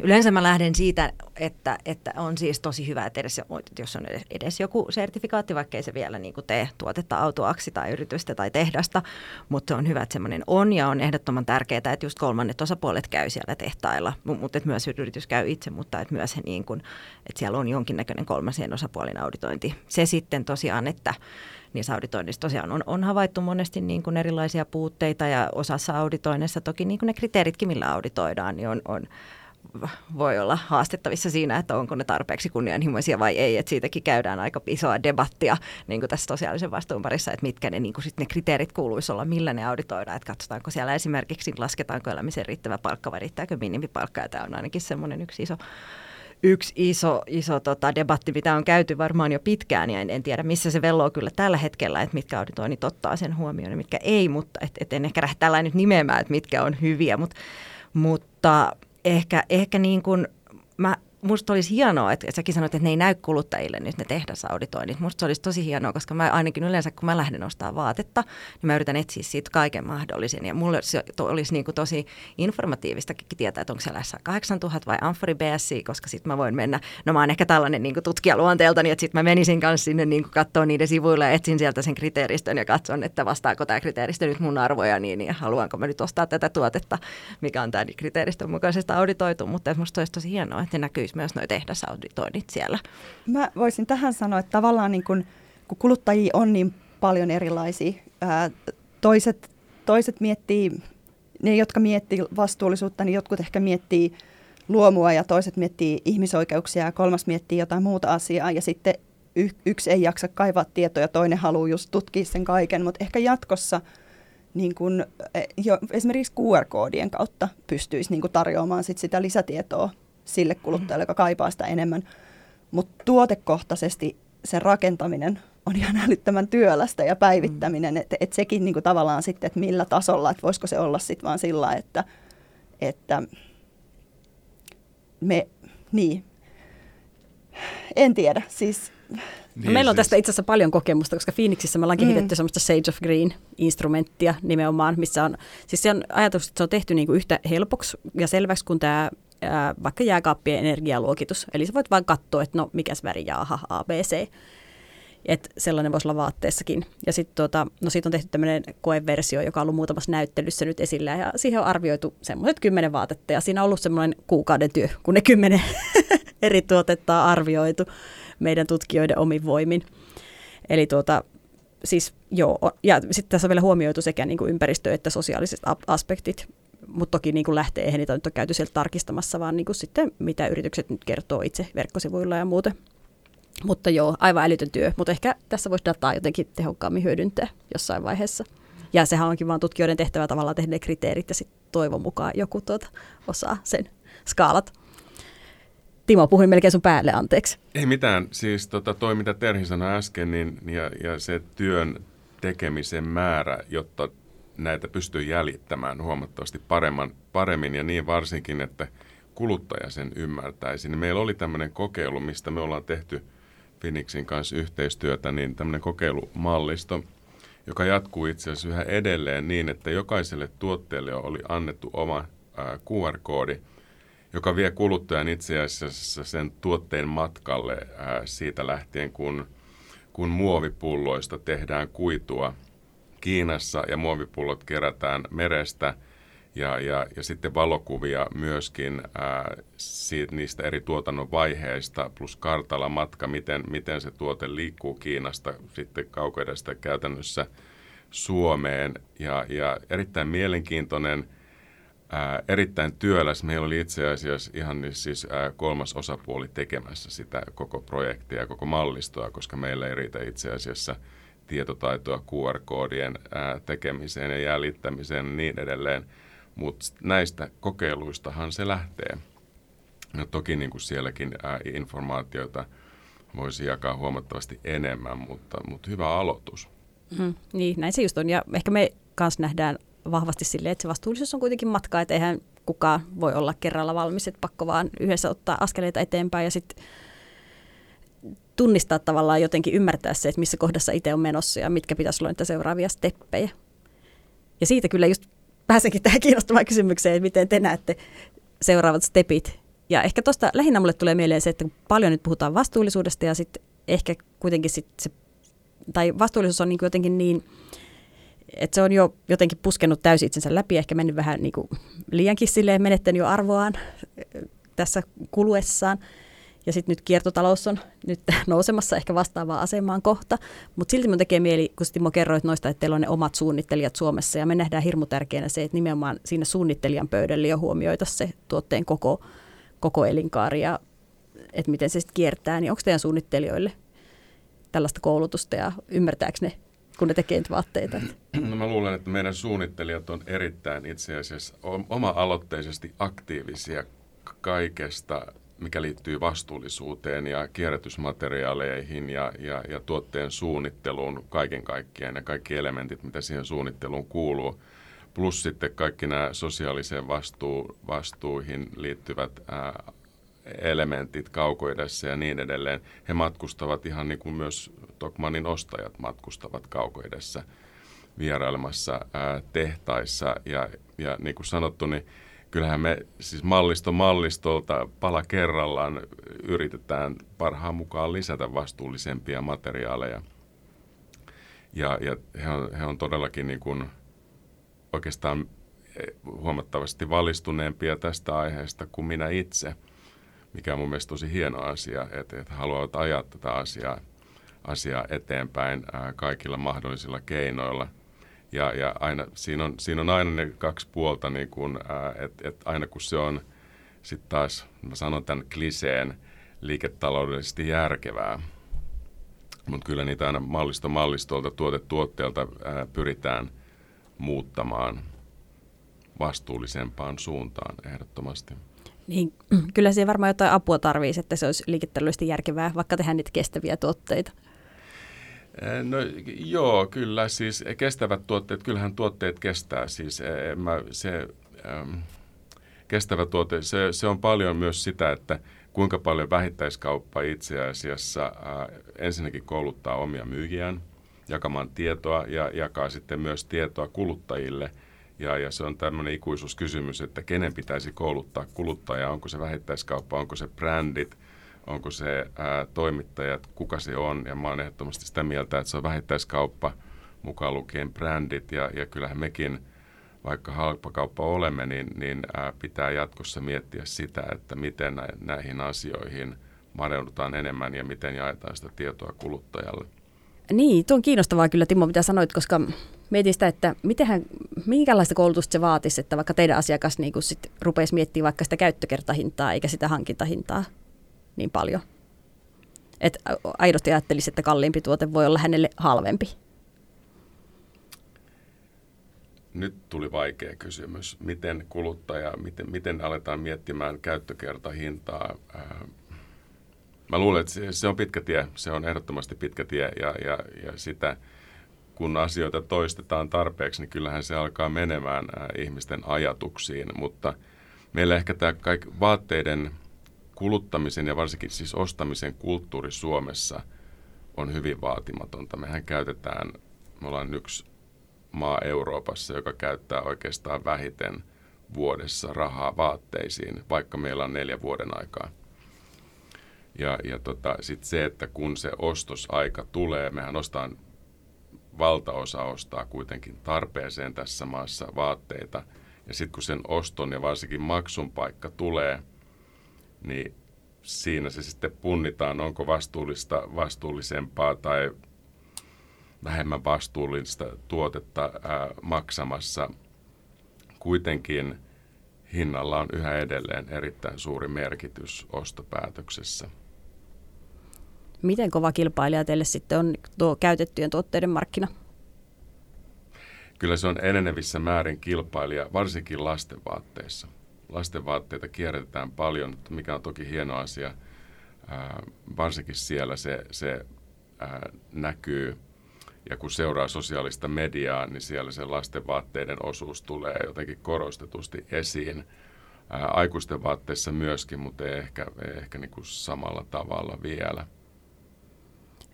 yleensä mä lähden siitä, että, että on siis tosi hyvä, että edes, jos on edes joku sertifikaatti, vaikka ei se vielä niin kuin tee tuotetta autoaksi tai yritystä tai tehdasta, mutta on hyvä, että semmoinen on ja on ehdottoman tärkeää, että just kolmannet osapuolet käy siellä tehtailla, mutta että myös yritys käy itse, mutta että myös he niin kuin, että siellä on jonkinnäköinen kolmasien osapuolin auditointi. Se sitten tosiaan, että niissä auditoinnissa tosiaan on, on havaittu monesti niin kuin erilaisia puutteita ja osassa auditoinnissa toki niin kuin ne kriteeritkin, millä auditoidaan, niin on, on voi olla haastettavissa siinä, että onko ne tarpeeksi kunnianhimoisia vai ei. Et siitäkin käydään aika isoa debattia niin kuin tässä sosiaalisen vastuun parissa, että mitkä ne, niin kuin sit ne kriteerit kuuluisi olla, millä ne auditoidaan. Että katsotaanko siellä esimerkiksi, lasketaanko elämisen riittävä palkka vai riittääkö minimipalkka. Ja tämä on ainakin semmoinen yksi iso yksi iso, iso tota, debatti, mitä on käyty varmaan jo pitkään, ja en, en tiedä missä se velloo kyllä tällä hetkellä, että mitkä auditoinnit ottaa sen huomioon ja mitkä ei, mutta et, et en ehkä lähde tällä nyt nimeämään, että mitkä on hyviä, mutta, mutta ehkä, ehkä niin kuin mä musta olisi hienoa, että, että säkin sanoit, että ne ei näy kuluttajille nyt ne tehdasauditoinnit. Musta se olisi tosi hienoa, koska mä ainakin yleensä, kun mä lähden ostaa vaatetta, niin mä yritän etsiä siitä kaiken mahdollisen. Ja mulle se olisi niin kuin tosi informatiivista tietää, että onko siellä S8000 vai Amfori BSC, koska sitten mä voin mennä, no mä oon ehkä tällainen niin tutkija luonteeltani, että sitten mä menisin kanssa sinne niin katsoa niiden sivuille ja etsin sieltä sen kriteeristön ja katson, että vastaako tämä kriteeristö nyt mun arvoja niin, ja haluanko mä nyt ostaa tätä tuotetta, mikä on tämä kriteeristön mukaisesta auditoitu, mutta musta olisi tosi hienoa, että näkyisi myös nuo tehdasauditoinnit siellä. Mä voisin tähän sanoa, että tavallaan niin kun, kun kuluttajia on niin paljon erilaisia, ää, toiset, toiset miettii, ne jotka miettii vastuullisuutta, niin jotkut ehkä miettii luomua ja toiset miettii ihmisoikeuksia ja kolmas miettii jotain muuta asiaa ja sitten y- yksi ei jaksa kaivaa tietoja, toinen haluaa just tutkia sen kaiken, mutta ehkä jatkossa niin kun, e, jo, esimerkiksi QR-koodien kautta pystyisi niin tarjoamaan sit sitä lisätietoa sille kuluttajalle, joka kaipaa sitä enemmän. Mutta tuotekohtaisesti sen rakentaminen on ihan älyttömän työlästä ja päivittäminen, mm. että et sekin niinku tavallaan sitten, että millä tasolla, että voisiko se olla sitten vaan sillä, että, että me, niin, en tiedä, siis niin, Meillä on siis- tästä itse asiassa paljon kokemusta, koska Phoenixissa me ollaan kehitetty mm. semmoista Sage of Green-instrumenttia nimenomaan, missä on, siis se on ajatus, että se on tehty niinku yhtä helpoksi ja selväksi kuin tämä ää, vaikka jääkaappien energialuokitus. Eli sä voit vain katsoa, että no mikäs väri jaaha, A, B, C. Et sellainen voisi olla vaatteessakin. Ja sitten tuota, no siitä on tehty tämmöinen koeversio, joka on ollut muutamassa näyttelyssä nyt esillä. Ja siihen on arvioitu semmoiset kymmenen vaatetta. Ja siinä on ollut semmoinen kuukauden työ, kun ne kymmenen eri tuotetta on arvioitu meidän tutkijoiden omin voimin. Eli tuota, siis joo, ja sitten tässä on vielä huomioitu sekä niin kuin ympäristö- että sosiaaliset aspektit mutta toki niin kuin lähtee, eihän niitä nyt ole käyty sieltä tarkistamassa, vaan niin kuin sitten mitä yritykset nyt kertoo itse verkkosivuilla ja muuten. Mutta joo, aivan älytön työ, mutta ehkä tässä voisi dataa jotenkin tehokkaammin hyödyntää jossain vaiheessa. Ja sehän onkin vaan tutkijoiden tehtävä tavallaan tehdä ne kriteerit ja sitten toivon mukaan joku tuota osaa sen skaalat. Timo, puhuin melkein sun päälle, anteeksi. Ei mitään. Siis tota, toi, mitä Terhi sanoi äsken, niin, ja, ja se työn tekemisen määrä, jotta näitä pystyy jäljittämään huomattavasti paremman, paremmin ja niin varsinkin, että kuluttaja sen ymmärtäisi. Niin meillä oli tämmöinen kokeilu, mistä me ollaan tehty Finixin kanssa yhteistyötä, niin tämmöinen kokeilumallisto, joka jatkuu itse asiassa yhä edelleen niin, että jokaiselle tuotteelle oli annettu oma QR-koodi, joka vie kuluttajan itse asiassa sen tuotteen matkalle siitä lähtien, kun, kun muovipulloista tehdään kuitua – Kiinassa ja muovipullot kerätään merestä ja, ja, ja sitten valokuvia myöskin ää, siitä, niistä eri tuotannon vaiheista plus kartalla matka, miten, miten se tuote liikkuu Kiinasta sitten kaukoidesta käytännössä Suomeen ja, ja erittäin mielenkiintoinen Ää, erittäin työläs. Meillä oli itse asiassa ihan siis ää, kolmas osapuoli tekemässä sitä koko projektia koko mallistoa, koska meillä ei riitä itse asiassa – tietotaitoa QR-koodien tekemiseen ja jäljittämiseen ja niin edelleen. Mutta näistä kokeiluistahan se lähtee. No toki niin kuin sielläkin ää, informaatiota voisi jakaa huomattavasti enemmän, mutta, mutta hyvä aloitus. Mm, niin, näin se just on. Ja ehkä me kanssa nähdään vahvasti silleen, että se vastuullisuus on kuitenkin matka, että eihän kukaan voi olla kerralla valmis, että pakko vaan yhdessä ottaa askeleita eteenpäin ja sitten tunnistaa tavallaan jotenkin ymmärtää se, että missä kohdassa itse on menossa ja mitkä pitäisi olla niitä seuraavia steppejä. Ja siitä kyllä just pääsenkin tähän kiinnostavaan kysymykseen, että miten te näette seuraavat stepit. Ja ehkä tuosta lähinnä mulle tulee mieleen se, että paljon nyt puhutaan vastuullisuudesta ja sitten ehkä kuitenkin sit se, tai vastuullisuus on niin jotenkin niin, että se on jo jotenkin puskenut täysin itsensä läpi, ehkä mennyt vähän niin kuin liiankin silleen, menettänyt jo arvoaan tässä kuluessaan. Ja sitten nyt kiertotalous on nyt nousemassa ehkä vastaavaan asemaan kohta. Mutta silti mun tekee mieli, kun Timo kerroit noista, että teillä on ne omat suunnittelijat Suomessa. Ja me nähdään hirmu tärkeänä se, että nimenomaan siinä suunnittelijan pöydällä jo huomioita se tuotteen koko, koko elinkaari ja että miten se sitten kiertää. Niin onko teidän suunnittelijoille tällaista koulutusta ja ymmärtääkö ne kun ne tekee niitä vaatteita? No mä luulen, että meidän suunnittelijat on erittäin itse asiassa oma-aloitteisesti aktiivisia kaikesta mikä liittyy vastuullisuuteen ja kierrätysmateriaaleihin ja, ja, ja tuotteen suunnitteluun kaiken kaikkiaan ja kaikki elementit, mitä siihen suunnitteluun kuuluu. Plus sitten kaikki nämä sosiaaliseen vastuu, vastuuihin liittyvät ää, elementit kaukoidessa ja niin edelleen. He matkustavat ihan niin kuin myös Tokmanin ostajat matkustavat kaukoidessa vierailemassa ää, tehtaissa. Ja, ja niin kuin sanottu, niin kyllähän me siis mallisto mallistolta pala kerrallaan yritetään parhaan mukaan lisätä vastuullisempia materiaaleja. Ja, ja he, on, he on todellakin niin kuin oikeastaan huomattavasti valistuneempia tästä aiheesta kuin minä itse, mikä on mun mielestä tosi hieno asia, että, että haluavat ajaa tätä asiaa, asiaa eteenpäin ää, kaikilla mahdollisilla keinoilla. Ja, ja aina, siinä, on, siinä on aina ne kaksi puolta, niin että et aina kun se on sitten taas, mä sanon tämän kliseen, liiketaloudellisesti järkevää, mutta kyllä niitä aina mallisto mallistolta, tuote tuotteelta ää, pyritään muuttamaan – vastuullisempaan suuntaan ehdottomasti. Niin, kyllä siihen varmaan jotain apua tarvitsisi, että se olisi liiketaloudellisesti järkevää, vaikka tehdään niitä kestäviä tuotteita. No joo, kyllä. Siis kestävät tuotteet, kyllähän tuotteet kestää. Siis mä, se ähm, kestävä tuote, se, se on paljon myös sitä, että kuinka paljon vähittäiskauppa itse asiassa äh, ensinnäkin kouluttaa omia myyjiään jakamaan tietoa ja jakaa sitten myös tietoa kuluttajille – ja, ja se on tämmöinen ikuisuuskysymys, että kenen pitäisi kouluttaa kuluttajaa, onko se vähittäiskauppa, onko se brändit, onko se ää, toimittajat, kuka se on. Ja mä oon ehdottomasti sitä mieltä, että se on vähittäiskauppa mukaan lukien brändit ja, ja kyllähän mekin, vaikka halpakauppa olemme, niin, niin ää, pitää jatkossa miettiä sitä, että miten näihin asioihin maneudutaan enemmän ja miten jaetaan sitä tietoa kuluttajalle. Niin, tuo on kiinnostavaa kyllä Timo, mitä sanoit, koska mietin sitä, että mitenhän, minkälaista koulutusta se vaatisi, että vaikka teidän asiakas niin sit rupeisi miettimään vaikka sitä käyttökertahintaa eikä sitä hankintahintaa niin paljon. Että aidosti ajattelisi, että kalliimpi tuote voi olla hänelle halvempi. Nyt tuli vaikea kysymys. Miten kuluttaja, miten, miten aletaan miettimään käyttökertahintaa? Mä luulen, että se on pitkä tie. Se on ehdottomasti pitkä tie ja, ja, ja sitä – kun asioita toistetaan tarpeeksi, niin kyllähän se alkaa menemään ihmisten ajatuksiin. Mutta meillä ehkä tämä kaikki vaatteiden kuluttamisen ja varsinkin siis ostamisen kulttuuri Suomessa on hyvin vaatimatonta. Mehän käytetään, me ollaan yksi maa Euroopassa, joka käyttää oikeastaan vähiten vuodessa rahaa vaatteisiin, vaikka meillä on neljä vuoden aikaa. Ja, ja tota, sitten se, että kun se ostosaika tulee, mehän ostaan valtaosa ostaa kuitenkin tarpeeseen tässä maassa vaatteita. Ja sitten kun sen oston ja varsinkin maksun paikka tulee, niin siinä se sitten punnitaan, onko vastuullista, vastuullisempaa tai vähemmän vastuullista tuotetta ää, maksamassa. Kuitenkin hinnalla on yhä edelleen erittäin suuri merkitys ostopäätöksessä. Miten kova kilpailija teille sitten on tuo käytettyjen tuotteiden markkina? Kyllä se on enenevissä määrin kilpailija, varsinkin lastenvaatteissa. Lastenvaatteita kierrätetään paljon, mikä on toki hieno asia. varsinkin siellä se, se näkyy. Ja kun seuraa sosiaalista mediaa, niin siellä se lastenvaatteiden osuus tulee jotenkin korostetusti esiin. aikuisten vaatteissa myöskin, mutta ei ehkä, ei ehkä niin kuin samalla tavalla vielä.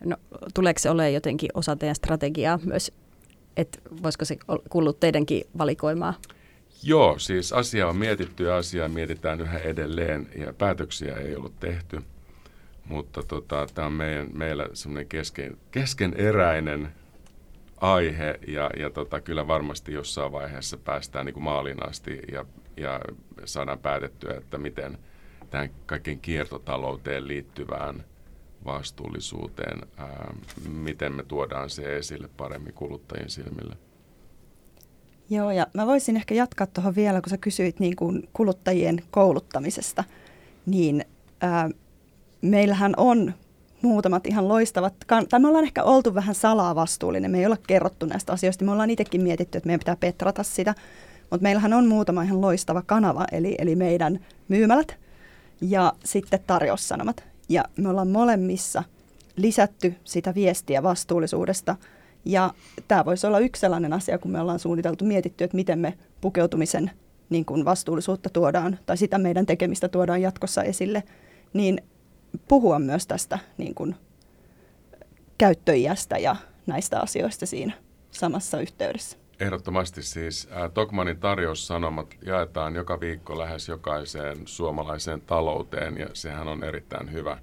No, tuleeko se olemaan jotenkin osa teidän strategiaa myös, että voisiko se kuulua teidänkin valikoimaa? Joo, siis asia on mietitty ja asiaa mietitään yhä edelleen ja päätöksiä ei ollut tehty. Mutta tota, tämä on meidän, meillä semmoinen kesken, keskeneräinen aihe ja, ja tota, kyllä varmasti jossain vaiheessa päästään niin kuin maaliin asti ja, ja saadaan päätettyä, että miten tähän kaikkein kiertotalouteen liittyvään – vastuullisuuteen, ää, miten me tuodaan se esille paremmin kuluttajien silmille. Joo, ja mä voisin ehkä jatkaa tuohon vielä, kun sä kysyit niin kuin kuluttajien kouluttamisesta, niin ää, meillähän on muutamat ihan loistavat, tai me ollaan ehkä oltu vähän salaa vastuullinen, me ei olla kerrottu näistä asioista, me ollaan itsekin mietitty, että meidän pitää petrata sitä, mutta meillähän on muutama ihan loistava kanava, eli, eli meidän myymälät ja sitten tarjoussanomat. Ja me ollaan molemmissa lisätty sitä viestiä vastuullisuudesta. Ja tämä voisi olla yksi sellainen asia, kun me ollaan suunniteltu, mietitty, että miten me pukeutumisen niin kuin vastuullisuutta tuodaan, tai sitä meidän tekemistä tuodaan jatkossa esille, niin puhua myös tästä niin kuin käyttöiästä ja näistä asioista siinä samassa yhteydessä. Ehdottomasti siis äh, Tokmanin tarjoussanomat jaetaan joka viikko lähes jokaiseen suomalaiseen talouteen ja sehän on erittäin hyvä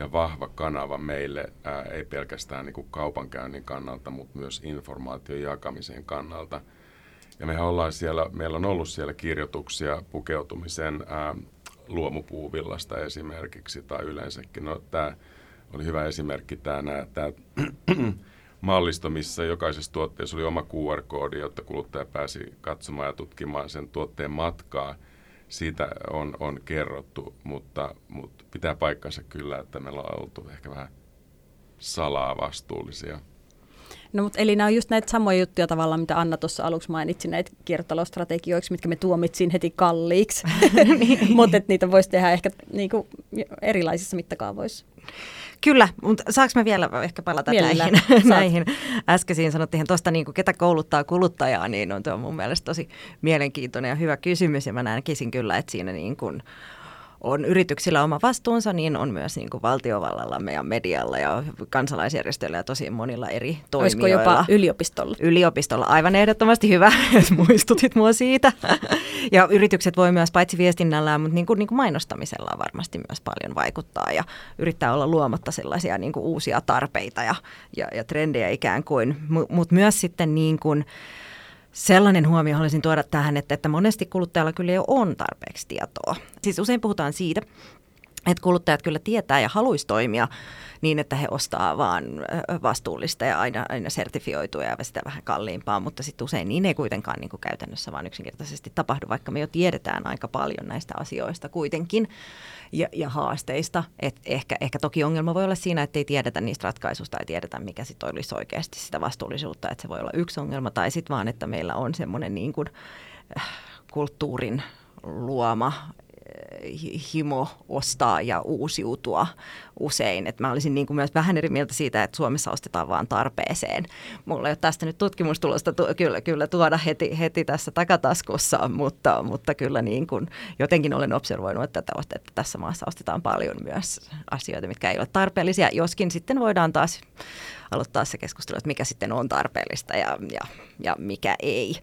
ja vahva kanava meille, ää, ei pelkästään niin kuin kaupankäynnin kannalta, mutta myös informaation jakamisen kannalta. Ja mehän ollaan siellä, meillä on ollut siellä kirjoituksia pukeutumisen ää, luomupuuvillasta esimerkiksi tai yleensäkin. No, tämä oli hyvä esimerkki tämä, tämä mallisto, missä jokaisessa tuotteessa oli oma QR-koodi, jotta kuluttaja pääsi katsomaan ja tutkimaan sen tuotteen matkaa. Siitä on, on kerrottu, mutta, mutta pitää paikkansa kyllä, että meillä on oltu ehkä vähän salaa vastuullisia. No mutta eli nämä on just näitä samoja juttuja tavallaan, mitä Anna tuossa aluksi mainitsi näitä kiertotalousstrategioiksi, mitkä me tuomitsin heti kalliiksi. mutta niitä voisi tehdä ehkä niinku erilaisissa mittakaavoissa. Kyllä, mutta saanko mä vielä ehkä palata Mielellä. näihin, näihin äskeisiin sanottiin tuosta, niin kuin, ketä kouluttaa kuluttajaa, niin on tuo mun mielestä tosi mielenkiintoinen ja hyvä kysymys ja mä näkisin kyllä, että siinä niin kuin on yrityksillä oma vastuunsa, niin on myös niin kuin valtiovallalla, meidän medialla ja kansalaisjärjestöillä ja tosi monilla eri toimijoilla. Olisiko jopa yliopistolla? Yliopistolla, aivan ehdottomasti hyvä, että muistutit mua siitä. ja yritykset voi myös paitsi viestinnällä, mutta niin kuin, niin kuin mainostamisella varmasti myös paljon vaikuttaa ja yrittää olla luomatta sellaisia niin kuin uusia tarpeita ja, ja, ja trendejä ikään kuin, mutta myös sitten niin kuin, Sellainen huomio haluaisin tuoda tähän, että, että monesti kuluttajalla kyllä jo on tarpeeksi tietoa. Siis usein puhutaan siitä, että kuluttajat kyllä tietää ja haluaisi toimia niin, että he ostaa vaan vastuullista ja aina, aina sertifioitua ja sitä vähän kalliimpaa, mutta sitten usein niin ei kuitenkaan niin kuin käytännössä vaan yksinkertaisesti tapahdu, vaikka me jo tiedetään aika paljon näistä asioista kuitenkin ja, ja haasteista. Et ehkä, ehkä toki ongelma voi olla siinä, että ei tiedetä niistä ratkaisusta ja tiedetä, mikä sitten olisi oikeasti sitä vastuullisuutta, että se voi olla yksi ongelma, tai sitten vaan, että meillä on semmoinen niin kuin, äh, kulttuurin luoma himo ostaa ja uusiutua usein. Et mä olisin niin kuin myös vähän eri mieltä siitä, että Suomessa ostetaan vaan tarpeeseen. Mulla ei ole tästä nyt tutkimustulosta tu- kyllä, kyllä tuoda heti, heti tässä takataskussa, mutta, mutta kyllä niin kuin jotenkin olen observoinut, että, että tässä maassa ostetaan paljon myös asioita, mitkä ei ole tarpeellisia, joskin sitten voidaan taas aloittaa se keskustelu, että mikä sitten on tarpeellista ja, ja, ja mikä ei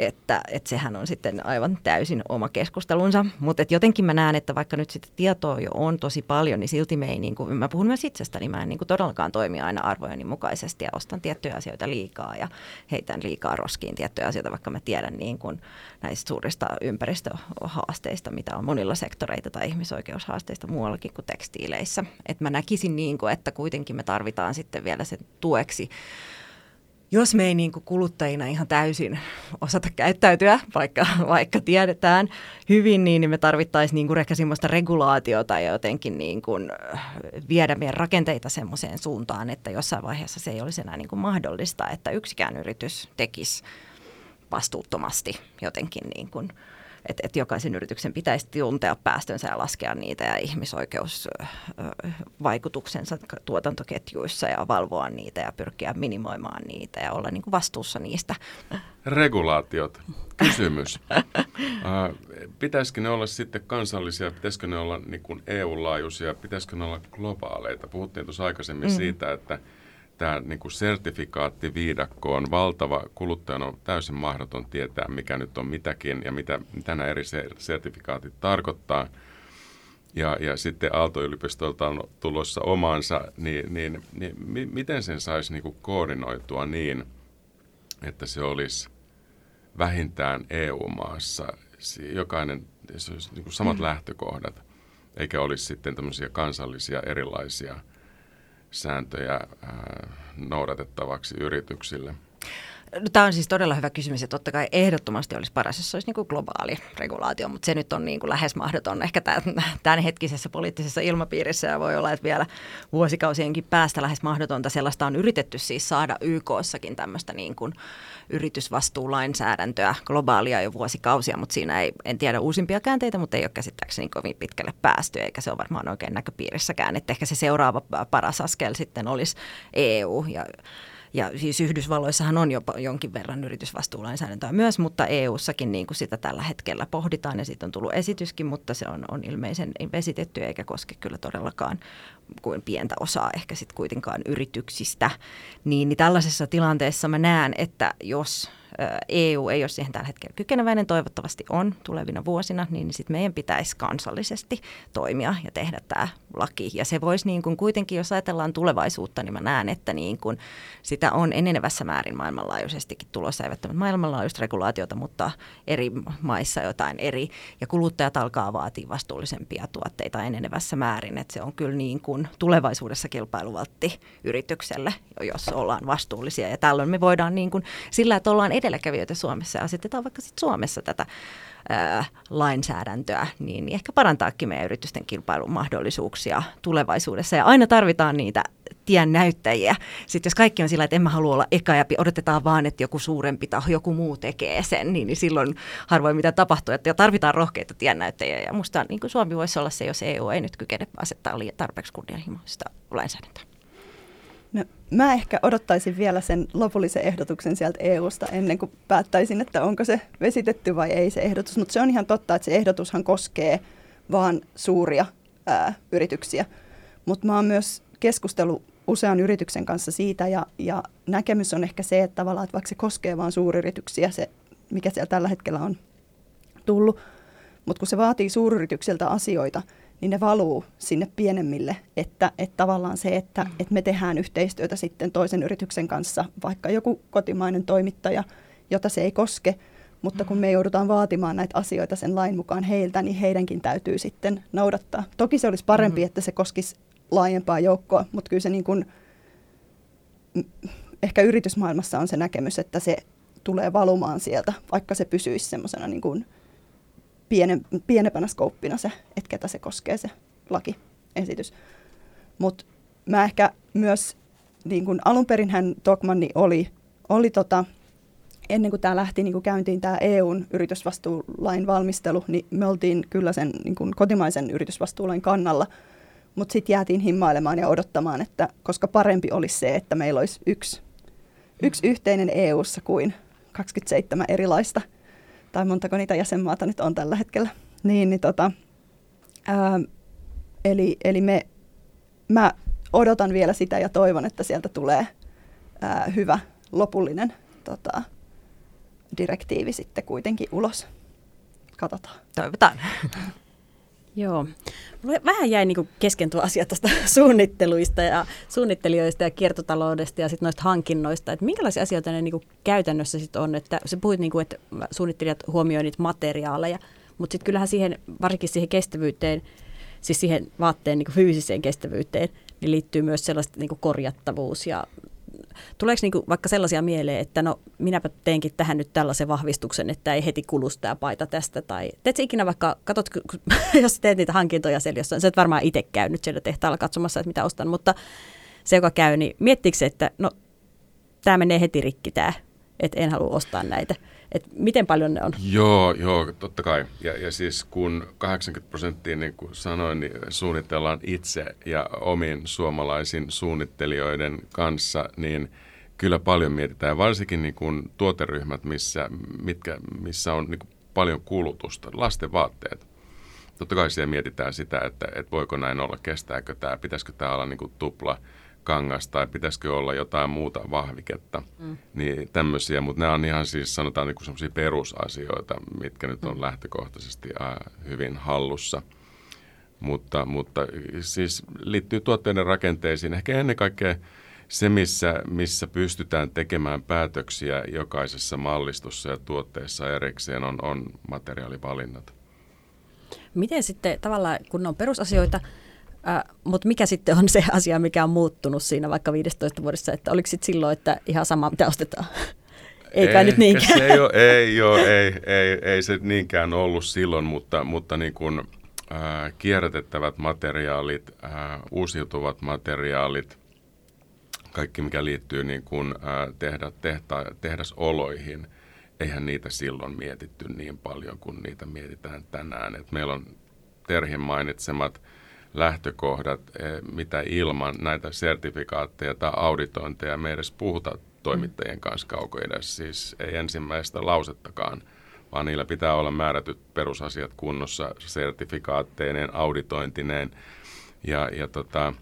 että, että sehän on sitten aivan täysin oma keskustelunsa. Mutta jotenkin mä näen, että vaikka nyt sitä tietoa jo on tosi paljon, niin silti me ei, niin kuin, mä puhun myös itsestäni, mä en niin kuin todellakaan toimi aina arvojeni mukaisesti ja ostan tiettyjä asioita liikaa ja heitän liikaa roskiin tiettyjä asioita, vaikka mä tiedän niin kuin näistä suurista ympäristöhaasteista, mitä on monilla sektoreita tai ihmisoikeushaasteista muuallakin kuin tekstiileissä. Että mä näkisin niin kuin, että kuitenkin me tarvitaan sitten vielä sen tueksi jos me ei niin kuin kuluttajina ihan täysin osata käyttäytyä, vaikka, vaikka tiedetään hyvin, niin me tarvittaisiin niin kuin ehkä semmoista regulaatiota ja jotenkin niin kuin viedä meidän rakenteita semmoiseen suuntaan, että jossain vaiheessa se ei olisi enää niin kuin mahdollista, että yksikään yritys tekisi vastuuttomasti jotenkin niin kuin, että, että jokaisen yrityksen pitäisi tuntea päästönsä ja laskea niitä ja ihmisoikeusvaikutuksensa tuotantoketjuissa ja valvoa niitä ja pyrkiä minimoimaan niitä ja olla niin kuin vastuussa niistä. Regulaatiot. Kysymys. pitäisikö ne olla sitten kansallisia, pitäisikö ne olla niin kuin EU-laajuisia, pitäisikö ne olla globaaleita? Puhuttiin tuossa aikaisemmin mm. siitä, että – tämä niin kuin sertifikaattiviidakko on valtava. Kuluttajan on täysin mahdoton tietää, mikä nyt on mitäkin ja mitä, mitä nämä eri sertifikaatit tarkoittaa. Ja, ja sitten Aalto-yliopistolta on tulossa omansa, niin, niin, niin mi, miten sen saisi niin kuin koordinoitua niin, että se olisi vähintään EU-maassa, jokainen, se olisi niin kuin samat mm. lähtökohdat, eikä olisi sitten tämmöisiä kansallisia erilaisia – sääntöjä noudatettavaksi yrityksille? No, tämä on siis todella hyvä kysymys ja totta kai ehdottomasti olisi paras, jos se olisi niin kuin globaali regulaatio, mutta se nyt on niin kuin lähes mahdoton ehkä tämän hetkisessä poliittisessa ilmapiirissä ja voi olla, että vielä vuosikausienkin päästä lähes mahdotonta. Sellaista on yritetty siis saada YKssakin tämmöistä niin kuin yritysvastuulainsäädäntöä globaalia jo vuosikausia, mutta siinä ei, en tiedä uusimpia käänteitä, mutta ei ole käsittääkseni kovin pitkälle päästy, eikä se ole varmaan oikein näköpiirissäkään, että ehkä se seuraava paras askel sitten olisi EU ja ja siis Yhdysvalloissahan on jopa jonkin verran yritysvastuulainsäädäntöä myös, mutta EU-sakin niin kuin sitä tällä hetkellä pohditaan ja siitä on tullut esityskin, mutta se on, on ilmeisen vesitetty eikä koske kyllä todellakaan kuin pientä osaa ehkä sitten kuitenkaan yrityksistä. Niin, niin tällaisessa tilanteessa mä näen, että jos EU ei ole siihen tällä hetkellä kykeneväinen, toivottavasti on tulevina vuosina, niin sitten meidän pitäisi kansallisesti toimia ja tehdä tämä laki. Ja se voisi niin kuin kuitenkin, jos ajatellaan tulevaisuutta, niin mä näen, että niin kuin sitä on enenevässä määrin maailmanlaajuisestikin tulossa, eivät maailmanlaajuista regulaatiota, mutta eri maissa jotain eri. Ja kuluttajat alkaa vaatia vastuullisempia tuotteita enenevässä määrin, että se on kyllä niin kuin tulevaisuudessa kilpailuvaltti yritykselle, jos ollaan vastuullisia. Ja tällöin me voidaan niin kuin, sillä, että ollaan edelläkävijöitä Suomessa ja asetetaan vaikka sit Suomessa tätä ää, lainsäädäntöä, niin ehkä parantaakin meidän yritysten kilpailun mahdollisuuksia tulevaisuudessa. Ja aina tarvitaan niitä tien näyttäjiä. Sitten jos kaikki on sillä, että en mä halua olla eka ja odotetaan vaan, että joku suurempi taho, joku muu tekee sen, niin, niin silloin harvoin mitä tapahtuu. Että tarvitaan rohkeita tiennäyttäjiä. Ja musta niin kuin Suomi voisi olla se, jos EU ei nyt kykene asettaa tarpeeksi kunnianhimoista lainsäädäntöä. Mä ehkä odottaisin vielä sen lopullisen ehdotuksen sieltä EUsta ennen kuin päättäisin, että onko se vesitetty vai ei se ehdotus. Mutta se on ihan totta, että se ehdotushan koskee vaan suuria ää, yrityksiä. Mutta mä oon myös keskustellut usean yrityksen kanssa siitä ja, ja näkemys on ehkä se, että tavallaan, että vaikka se koskee vain suuryrityksiä, se mikä siellä tällä hetkellä on tullut, mutta kun se vaatii suuryrityksiltä asioita, niin ne valuu sinne pienemmille, että, että tavallaan se, että, mm. että me tehdään yhteistyötä sitten toisen yrityksen kanssa, vaikka joku kotimainen toimittaja, jota se ei koske, mutta kun me joudutaan vaatimaan näitä asioita sen lain mukaan heiltä, niin heidänkin täytyy sitten noudattaa. Toki se olisi parempi, mm. että se koskisi laajempaa joukkoa, mutta kyllä se niin kuin, ehkä yritysmaailmassa on se näkemys, että se tulee valumaan sieltä, vaikka se pysyisi semmoisena niin kuin piene, pienempänä skouppina se, että ketä se koskee se lakiesitys. Mutta mä ehkä myös, niin kun alun perin hän Tokmanni oli, oli tota, ennen kuin tämä lähti niin kuin käyntiin tämä EUn yritysvastuulain valmistelu, niin me oltiin kyllä sen niin kuin kotimaisen yritysvastuulain kannalla, mutta sitten jäätiin himmailemaan ja odottamaan, että koska parempi olisi se, että meillä olisi yksi, yksi yhteinen EUssa kuin 27 erilaista – tai montako niitä jäsenmaata nyt on tällä hetkellä. Niin, niin tota, ää, eli, eli me, mä odotan vielä sitä ja toivon, että sieltä tulee ää, hyvä lopullinen tota, direktiivi sitten kuitenkin ulos. Katsotaan. Toivotaan. Joo. Vähän jäi niin kesken tuo asia tuosta suunnitteluista ja suunnittelijoista ja kiertotaloudesta ja sitten noista hankinnoista. Että minkälaisia asioita ne niin käytännössä sitten on? Että sä puhuit, niin kuin, että suunnittelijat huomioivat niitä materiaaleja, mutta sitten kyllähän siihen, varsinkin siihen kestävyyteen, siis siihen vaatteen niin fyysiseen kestävyyteen, niin liittyy myös sellaista niin korjattavuus ja tuleeko niinku vaikka sellaisia mieleen, että no minäpä teenkin tähän nyt tällaisen vahvistuksen, että ei heti kulu tämä paita tästä, tai teet ikinä vaikka, katot, jos teet niitä hankintoja siellä jossain, sä et varmaan itse käynyt siellä tehtaalla katsomassa, että mitä ostan, mutta se, joka käy, niin miettikö se, että no tämä menee heti rikki tämä, että en halua ostaa näitä. Et miten paljon ne on? Joo, joo, totta kai. Ja, ja siis kun 80 prosenttia, niin kuin sanoin, niin suunnitellaan itse ja omin suomalaisin suunnittelijoiden kanssa, niin kyllä paljon mietitään. Varsinkin niin kuin tuoteryhmät, missä, mitkä, missä on niin kuin paljon kulutusta, lasten vaatteet. Totta kai siellä mietitään sitä, että, että voiko näin olla, kestääkö tämä, pitäisikö tämä olla niin kuin tupla – kangas tai pitäisikö olla jotain muuta vahviketta. Mm. Niin tämmöisiä, mutta nämä on ihan siis sanotaan niin semmoisia perusasioita, mitkä nyt on mm. lähtökohtaisesti hyvin hallussa. Mutta, mutta siis liittyy tuotteiden rakenteisiin. Ehkä ennen kaikkea se, missä, missä pystytään tekemään päätöksiä jokaisessa mallistossa ja tuotteessa erikseen, on, on materiaalivalinnat. Miten sitten tavallaan, kun on perusasioita, Äh, Mutta mikä sitten on se asia, mikä on muuttunut siinä vaikka 15 vuodessa, että oliko sitten silloin, että ihan sama mitä ostetaan? Eikä ei, nyt niinkään. Se ei, ole, ei, ole, ei, ei, ei se niinkään ollut silloin, mutta, mutta niin kuin, äh, kierrätettävät materiaalit, äh, uusiutuvat materiaalit, kaikki mikä liittyy niin kuin, äh, tehdä, tehta, tehdasoloihin, eihän niitä silloin mietitty niin paljon kuin niitä mietitään tänään. Et meillä on Terhin mainitsemat lähtökohdat, eh, mitä ilman näitä sertifikaatteja tai auditointeja me edes puhuta toimittajien kanssa kauko Siis ei ensimmäistä lausettakaan, vaan niillä pitää olla määrätyt perusasiat kunnossa sertifikaatteineen, auditointineen. Ja, ja tota,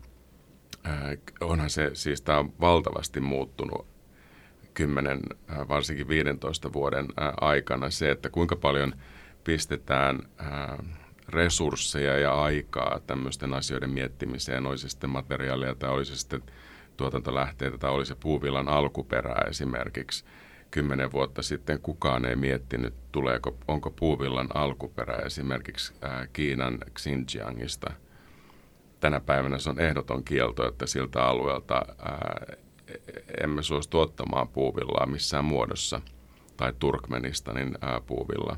eh, onhan se, siis tämä on valtavasti muuttunut 10, eh, varsinkin 15 vuoden aikana. Se, että kuinka paljon pistetään resursseja ja aikaa tämmöisten asioiden miettimiseen, olisi sitten materiaalia tai olisi sitten tuotantolähteitä tai olisi puuvillan alkuperää esimerkiksi. Kymmenen vuotta sitten kukaan ei miettinyt, tuleeko, onko puuvillan alkuperä esimerkiksi Kiinan Xinjiangista. Tänä päivänä se on ehdoton kielto, että siltä alueelta ää, emme suostu tuottamaan puuvillaa missään muodossa tai Turkmenistanin ää, puuvilla.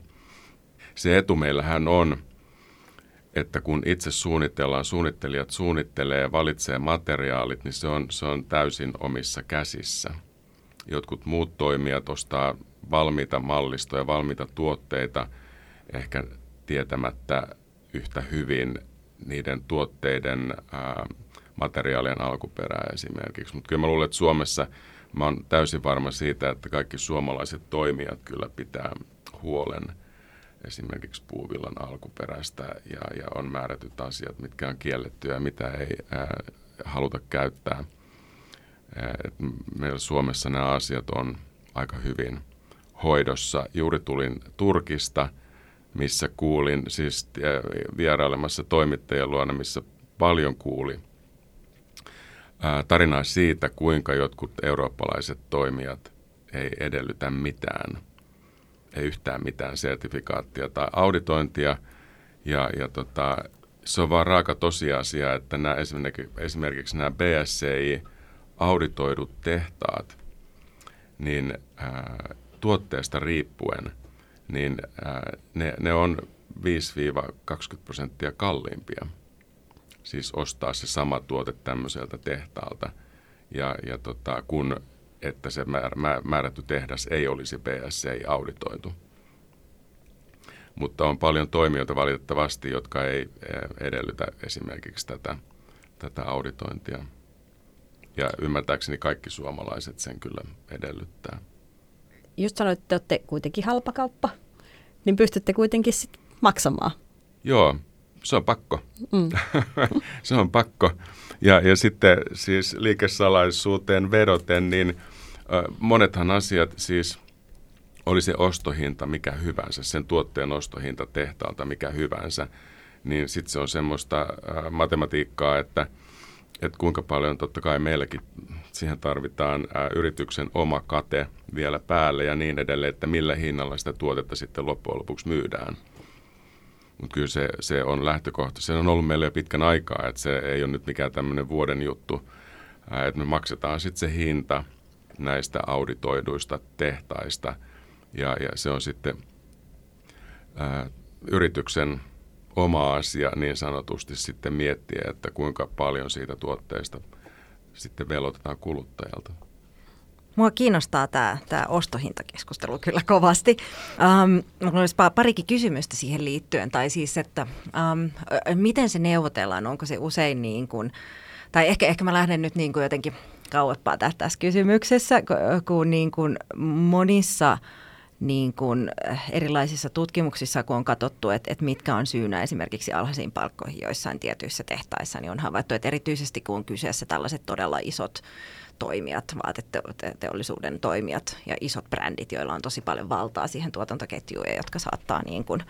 Se etu meillähän on, että kun itse suunnitellaan, suunnittelijat suunnittelee ja valitsee materiaalit, niin se on, se on täysin omissa käsissä. Jotkut muut toimijat ostaa valmiita mallistoja, valmiita tuotteita, ehkä tietämättä yhtä hyvin niiden tuotteiden ää, materiaalien alkuperää esimerkiksi. Mutta kyllä mä luulen, että Suomessa mä oon täysin varma siitä, että kaikki suomalaiset toimijat kyllä pitää huolen – esimerkiksi puuvillan alkuperäistä ja, ja on määrätyt asiat, mitkä on kielletty ja mitä ei ää, haluta käyttää. et meillä Suomessa nämä asiat on aika hyvin hoidossa. Juuri tulin Turkista, missä kuulin, siis vierailemassa toimittajien luona, missä paljon kuuli ää, tarinaa siitä, kuinka jotkut eurooppalaiset toimijat ei edellytä mitään – ei yhtään mitään sertifikaattia tai auditointia. Ja, ja tota, se on vaan raaka tosiasia, että nämä, esimerkiksi, esimerkiksi nämä BSCI-auditoidut tehtaat, niin ää, tuotteesta riippuen, niin ää, ne, ne on 5-20 prosenttia kalliimpia. Siis ostaa se sama tuote tämmöiseltä tehtaalta. Ja, ja tota, kun että se määrätty tehdas ei olisi BSC-auditoitu. Mutta on paljon toimijoita valitettavasti, jotka ei eh, edellytä esimerkiksi tätä, tätä auditointia. Ja ymmärtääkseni kaikki suomalaiset sen kyllä edellyttää. Just sanoit, että te olette kuitenkin halpakauppa, niin pystytte kuitenkin sit maksamaan. Joo, se on pakko. Mm. se on pakko. Ja, ja sitten siis liikesalaisuuteen vedoten, niin monethan asiat siis oli se ostohinta mikä hyvänsä, sen tuotteen ostohinta tehtaalta mikä hyvänsä, niin sitten se on semmoista äh, matematiikkaa, että, että kuinka paljon totta kai meilläkin siihen tarvitaan yrityksen oma kate vielä päälle ja niin edelleen, että millä hinnalla sitä tuotetta sitten loppujen lopuksi myydään. Mutta kyllä se, se on lähtökohta. Se on ollut meillä jo pitkän aikaa, että se ei ole nyt mikään tämmöinen vuoden juttu, että me maksetaan sitten se hinta – näistä auditoiduista tehtaista. Ja, ja se on sitten ää, yrityksen oma asia niin sanotusti sitten miettiä, että kuinka paljon siitä tuotteesta sitten velotetaan kuluttajalta. Mua kiinnostaa tämä, tämä ostohintakeskustelu kyllä kovasti. Um, olisi parikin kysymystä siihen liittyen, tai siis, että um, miten se neuvotellaan, onko se usein niin kuin, tai ehkä, ehkä mä lähden nyt niin kuin jotenkin kauempaa tässä kysymyksessä, kun niin kuin monissa niin kuin erilaisissa tutkimuksissa, kun on katsottu, että, että mitkä on syynä esimerkiksi alhaisiin palkkoihin joissain tietyissä tehtaissa, niin on havaittu, että erityisesti kun on kyseessä tällaiset todella isot toimijat, vaateteollisuuden toimijat ja isot brändit, joilla on tosi paljon valtaa siihen tuotantoketjuun ja jotka saattaa niin kuin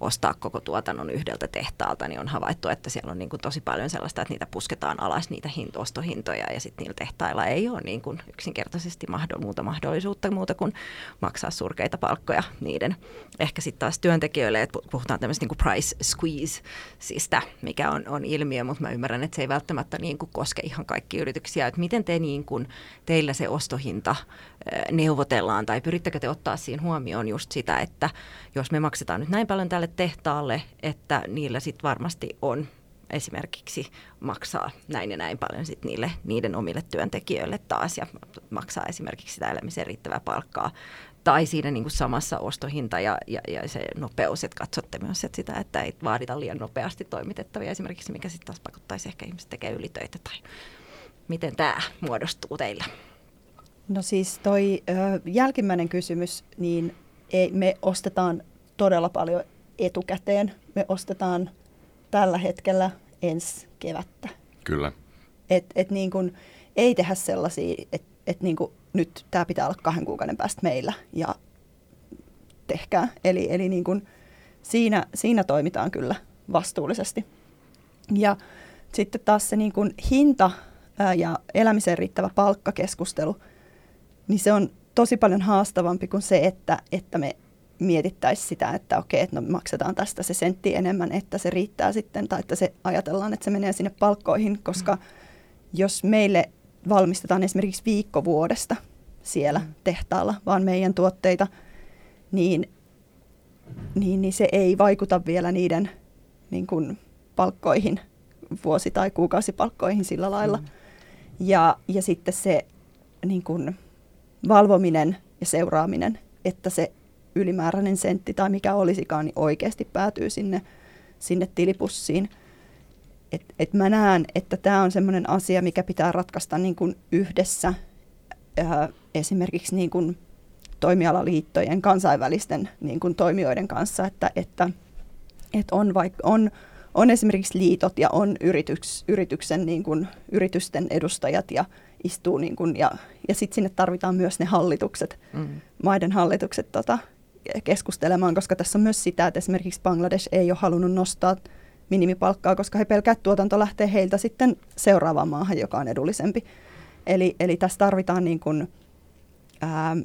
ostaa koko tuotannon yhdeltä tehtaalta, niin on havaittu, että siellä on niin kuin tosi paljon sellaista, että niitä pusketaan alas, niitä hinto- ostohintoja ja sitten niillä tehtailla ei ole niin kuin yksinkertaisesti mahdoll- muuta mahdollisuutta muuta kuin maksaa surkeita palkkoja niiden. Ehkä sitten taas työntekijöille, että puhutaan tämmöistä niin kuin price squeeze, sistä, mikä on, on ilmiö, mutta mä ymmärrän, että se ei välttämättä niin kuin koske ihan kaikki yrityksiä, että miten te niin kuin kun teillä se ostohinta neuvotellaan, tai pyrittekö te ottaa siinä huomioon just sitä, että jos me maksetaan nyt näin paljon tälle tehtaalle, että niillä sitten varmasti on esimerkiksi maksaa näin ja näin paljon sit niille, niiden omille työntekijöille taas ja maksaa esimerkiksi sitä elämiseen riittävää palkkaa. Tai siinä niin kuin samassa ostohinta ja, ja, ja se nopeus, että katsotte myös että sitä, että ei vaadita liian nopeasti toimitettavia esimerkiksi, mikä sitten taas pakottaisi ehkä ihmiset tekemään ylitöitä tai miten tämä muodostuu teillä? No siis toi ö, jälkimmäinen kysymys, niin ei, me ostetaan todella paljon etukäteen. Me ostetaan tällä hetkellä ensi kevättä. Kyllä. Et, et niin kun, ei tehdä sellaisia, että et niin nyt tämä pitää olla kahden kuukauden päästä meillä ja tehkää. Eli, eli niin kun siinä, siinä toimitaan kyllä vastuullisesti. Ja sitten taas se niin kun hinta ää, ja elämiseen riittävä palkkakeskustelu, niin se on tosi paljon haastavampi kuin se, että, että me mietittäisiin sitä, että okei, että no maksetaan tästä se sentti enemmän, että se riittää sitten, tai että se ajatellaan, että se menee sinne palkkoihin, koska mm. jos meille valmistetaan esimerkiksi viikko vuodesta siellä mm. tehtaalla, vaan meidän tuotteita, niin, niin, niin se ei vaikuta vielä niiden niin kuin, palkkoihin, vuosi- tai kuukausipalkkoihin sillä lailla. Mm. Ja, ja sitten se niin kuin, valvominen ja seuraaminen, että se ylimääräinen sentti tai mikä olisikaan, niin oikeasti päätyy sinne, sinne tilipussiin. Et, et mä näen, että tämä on sellainen asia, mikä pitää ratkaista niin kuin yhdessä ää, esimerkiksi niin kuin toimialaliittojen, kansainvälisten niin kuin toimijoiden kanssa, että, että, että on, vaik- on, on esimerkiksi liitot ja on yrityks, yrityksen, niin kuin, yritysten edustajat ja istuu niin kuin, ja, ja sitten sinne tarvitaan myös ne hallitukset, mm. maiden hallitukset tota, keskustelemaan, koska tässä on myös sitä, että esimerkiksi Bangladesh ei ole halunnut nostaa minimipalkkaa, koska he pelkäävät, että tuotanto lähtee heiltä sitten seuraavaan maahan, joka on edullisempi. Eli, eli tässä tarvitaan niin kuin, ää,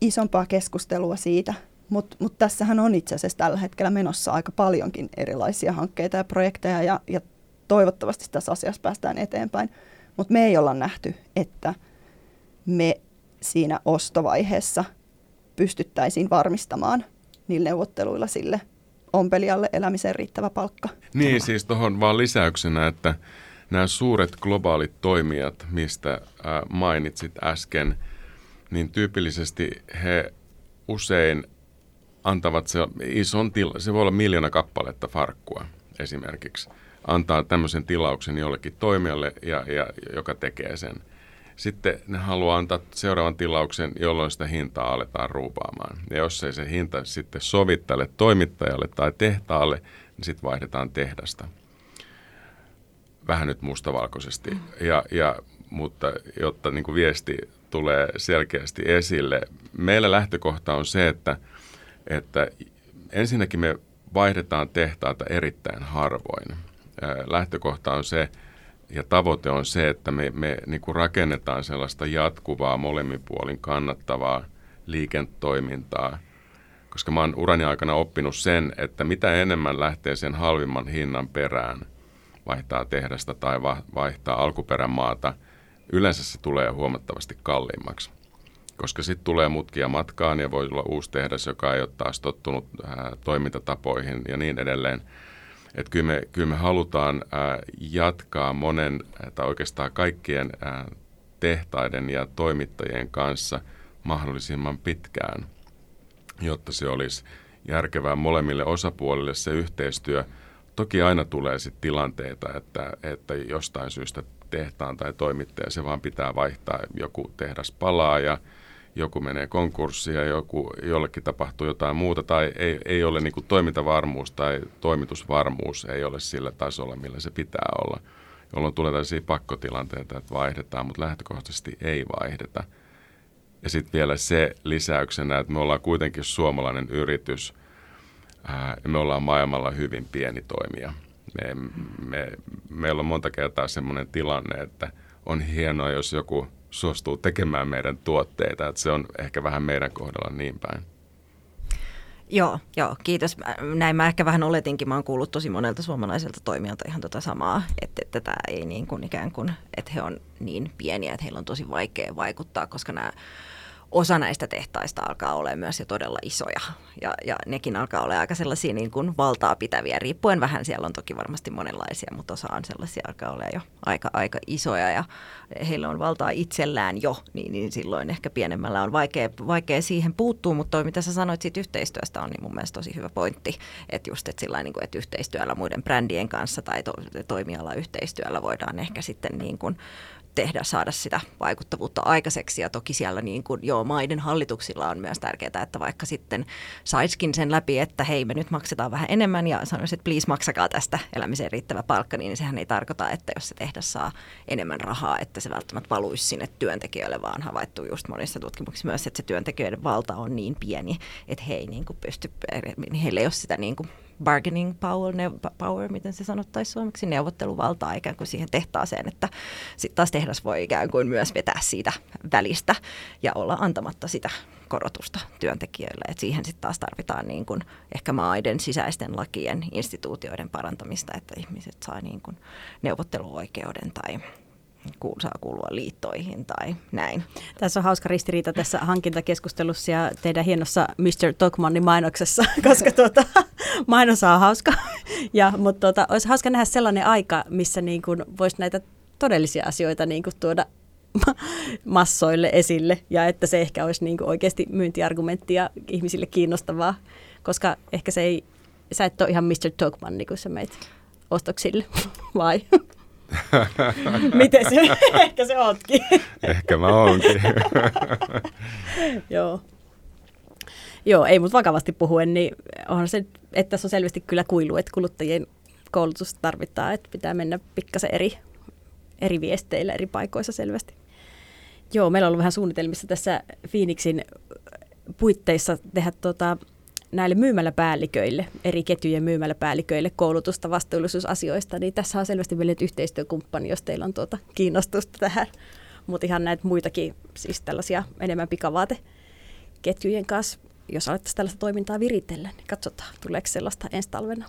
isompaa keskustelua siitä, mutta mut tässähän on itse asiassa tällä hetkellä menossa aika paljonkin erilaisia hankkeita ja projekteja, ja, ja toivottavasti tässä asiassa päästään eteenpäin. Mutta me ei olla nähty, että me siinä ostovaiheessa – pystyttäisiin varmistamaan niillä neuvotteluilla sille ompelijalle elämiseen riittävä palkka. Niin, siis tuohon vaan lisäyksenä, että nämä suuret globaalit toimijat, mistä mainitsit äsken, niin tyypillisesti he usein antavat se ison tila, se voi olla miljoona kappaletta farkkua esimerkiksi, antaa tämmöisen tilauksen jollekin toimijalle, ja, ja, joka tekee sen – sitten ne haluaa antaa seuraavan tilauksen, jolloin sitä hintaa aletaan ruupaamaan. Ja jos ei se hinta sitten sovi tälle toimittajalle tai tehtaalle, niin sitten vaihdetaan tehdasta. Vähän nyt mustavalkoisesti. Ja, ja, mutta jotta niin kuin viesti tulee selkeästi esille, meillä lähtökohta on se, että, että ensinnäkin me vaihdetaan tehtaita erittäin harvoin. Lähtökohta on se, ja tavoite on se, että me, me niin kuin rakennetaan sellaista jatkuvaa molemmin puolin kannattavaa liiketoimintaa, koska mä oon urani aikana oppinut sen, että mitä enemmän lähtee sen halvimman hinnan perään, vaihtaa tehdasta tai vaihtaa alkuperämaata, yleensä se tulee huomattavasti kalliimmaksi. Koska sitten tulee mutkia matkaan ja voi olla uusi tehdas, joka ei ole taas tottunut ää, toimintatapoihin ja niin edelleen. Että kyllä me, kyllä me halutaan ää, jatkaa monen tai oikeastaan kaikkien ää, tehtaiden ja toimittajien kanssa mahdollisimman pitkään, jotta se olisi järkevää molemmille osapuolille se yhteistyö. Toki aina tulee sitten tilanteita, että, että jostain syystä tehtaan tai toimittaja se vaan pitää vaihtaa, joku tehdas palaa ja joku menee konkurssiin ja joku, jollekin tapahtuu jotain muuta tai ei, ei ole niin toimintavarmuus tai toimitusvarmuus ei ole sillä tasolla, millä se pitää olla, jolloin tulee tällaisia pakkotilanteita, että vaihdetaan, mutta lähtökohtaisesti ei vaihdeta. Ja sitten vielä se lisäyksenä, että me ollaan kuitenkin suomalainen yritys ää, ja me ollaan maailmalla hyvin pieni toimija. Me, me, meillä on monta kertaa sellainen tilanne, että on hienoa, jos joku – suostuu tekemään meidän tuotteita. Että se on ehkä vähän meidän kohdalla niin päin. Joo, joo, kiitos. Näin mä ehkä vähän oletinkin, mä oon kuullut tosi monelta suomalaiselta toimijalta ihan tota samaa, että, että tämä ei niin kuin ikään kuin, että he on niin pieniä, että heillä on tosi vaikea vaikuttaa, koska nämä osa näistä tehtaista alkaa olla myös jo todella isoja. Ja, ja nekin alkaa olla aika sellaisia niin kuin valtaa pitäviä, riippuen vähän. Siellä on toki varmasti monenlaisia, mutta osa on sellaisia, alkaa olla jo aika, aika isoja. Ja heillä on valtaa itsellään jo, niin, niin silloin ehkä pienemmällä on vaikea, vaikea siihen puuttua. Mutta toi, mitä sä sanoit siitä yhteistyöstä, on niin mun mielestä tosi hyvä pointti. Että just, että, sillä niin kuin, että yhteistyöllä muiden brändien kanssa tai to, toimialayhteistyöllä voidaan ehkä sitten niin kuin tehdä, saada sitä vaikuttavuutta aikaiseksi. Ja toki siellä niin kuin, joo, maiden hallituksilla on myös tärkeää, että vaikka sitten saiskin sen läpi, että hei, me nyt maksetaan vähän enemmän ja sanoisin, että please maksakaa tästä elämiseen riittävä palkka, niin sehän ei tarkoita, että jos se tehdas saa enemmän rahaa, että se välttämättä valuisi sinne työntekijöille, vaan havaittu just monissa tutkimuksissa myös, että se työntekijöiden valta on niin pieni, että he ei niin kuin pysty, heillä ei ole sitä niin kuin bargaining power, ne, power, miten se sanottaisiin suomeksi, neuvotteluvaltaa ikään kuin siihen tehtaaseen, että sitten taas tehdas voi ikään kuin myös vetää siitä välistä ja olla antamatta sitä korotusta työntekijöille. Et siihen sitten taas tarvitaan niin kun ehkä maiden sisäisten lakien, instituutioiden parantamista, että ihmiset saa niin kun neuvotteluoikeuden tai saa kuulua liittoihin tai näin. Tässä on hauska ristiriita tässä hankintakeskustelussa ja teidän hienossa Mr. Tokmannin mainoksessa, koska tuota, mainos on hauska. Ja, mutta tuota, olisi hauska nähdä sellainen aika, missä niin kuin voisi näitä todellisia asioita niin kuin tuoda massoille esille ja että se ehkä olisi niin kuin oikeasti myyntiargumentti ja ihmisille kiinnostavaa, koska ehkä se ei, sä et ole ihan Mr. Tokman, niin kuin sä meitä ostoksille, vai? Miten se? Ehkä se ootkin. Ehkä mä oonkin. Joo. Joo, ei mutta vakavasti puhuen, niin onhan se, että tässä on selvästi kyllä kuilu, että kuluttajien koulutus tarvitaan, että pitää mennä pikkasen eri, eri viesteillä eri paikoissa selvästi. Joo, meillä on ollut vähän suunnitelmissa tässä Phoenixin puitteissa tehdä tota, näille myymäläpäälliköille, eri ketjujen myymäläpäälliköille koulutusta vastuullisuusasioista, niin tässä on selvästi meille yhteistyökumppani, jos teillä on tuota kiinnostusta tähän. Mutta ihan näitä muitakin, siis tällaisia enemmän pikavaateketjujen kanssa, jos alettaisiin tällaista toimintaa viritellä, niin katsotaan, tuleeko sellaista ensi talvena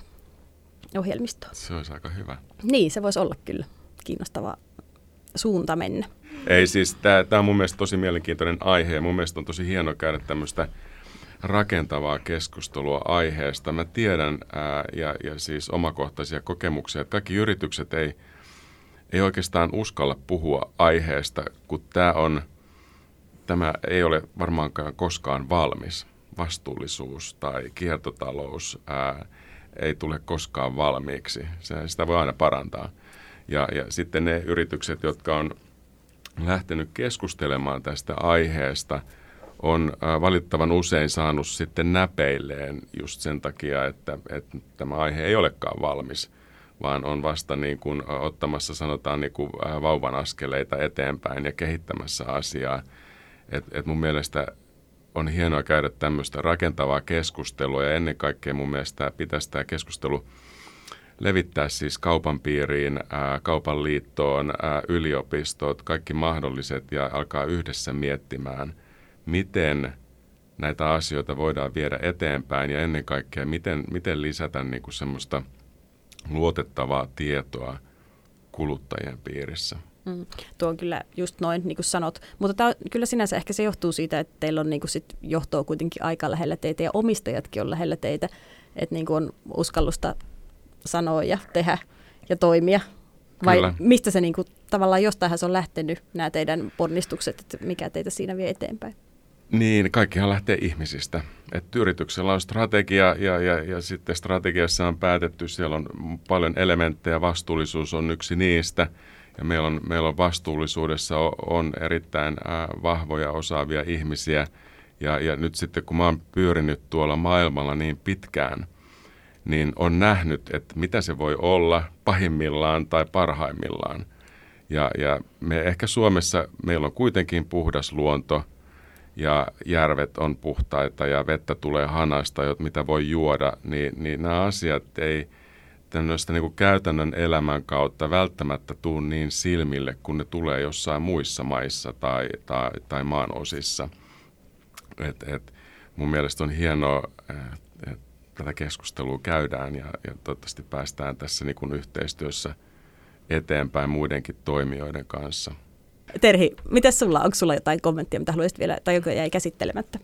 ohjelmistoa. Se olisi aika hyvä. Niin, se voisi olla kyllä kiinnostava suunta mennä. Ei siis, tämä on mun mielestä tosi mielenkiintoinen aihe ja mun mielestä on tosi hienoa käydä tämmöistä rakentavaa keskustelua aiheesta. Mä tiedän ää, ja, ja siis omakohtaisia kokemuksia, että kaikki yritykset ei, ei oikeastaan uskalla puhua aiheesta, kun tämä on, tämä ei ole varmaankaan koskaan valmis. Vastuullisuus tai kiertotalous ää, ei tule koskaan valmiiksi. Se, sitä voi aina parantaa. Ja, ja sitten ne yritykset, jotka on lähtenyt keskustelemaan tästä aiheesta – on äh, valittavan usein saanut sitten näpeilleen just sen takia, että, että tämä aihe ei olekaan valmis, vaan on vasta niin kuin äh, ottamassa sanotaan niin kuin äh, vauvan askeleita eteenpäin ja kehittämässä asiaa. Et, et mun mielestä on hienoa käydä tämmöistä rakentavaa keskustelua ja ennen kaikkea mun mielestä pitäisi tämä keskustelu levittää siis kaupan piiriin, ää, kaupan liittoon, ää, yliopistot, kaikki mahdolliset ja alkaa yhdessä miettimään – miten näitä asioita voidaan viedä eteenpäin ja ennen kaikkea miten, miten lisätä niin kuin semmoista luotettavaa tietoa kuluttajien piirissä. Mm, tuo on kyllä just noin, niin kuin sanot. Mutta tämä, kyllä sinänsä ehkä se johtuu siitä, että teillä on niin kuin sit johtoa kuitenkin aika lähellä teitä ja omistajatkin on lähellä teitä. Että niin kuin on uskallusta sanoa ja tehdä ja toimia. Vai kyllä. mistä se niin kuin, tavallaan jostainhan se on lähtenyt nämä teidän ponnistukset, että mikä teitä siinä vie eteenpäin? Niin, kaikkihan lähtee ihmisistä. Et yrityksellä on strategia ja, ja, ja sitten strategiassa on päätetty, siellä on paljon elementtejä, vastuullisuus on yksi niistä. Ja meillä on, meillä on vastuullisuudessa on, erittäin vahvoja, osaavia ihmisiä. Ja, ja nyt sitten kun mä oon pyörinyt tuolla maailmalla niin pitkään, niin on nähnyt, että mitä se voi olla pahimmillaan tai parhaimmillaan. Ja, ja me ehkä Suomessa, meillä on kuitenkin puhdas luonto – ja järvet on puhtaita ja vettä tulee hanasta, mitä voi juoda, niin, niin nämä asiat ei tämmöistä niin käytännön elämän kautta välttämättä tule niin silmille, kun ne tulee jossain muissa maissa tai, tai, tai maan osissa. Et, et mun mielestä on hienoa, että tätä keskustelua käydään ja, ja toivottavasti päästään tässä niin yhteistyössä eteenpäin muidenkin toimijoiden kanssa. Terhi, miten sulla, onko sulla jotain kommenttia, mitä haluaisit vielä, tai joka jäi käsittelemättä?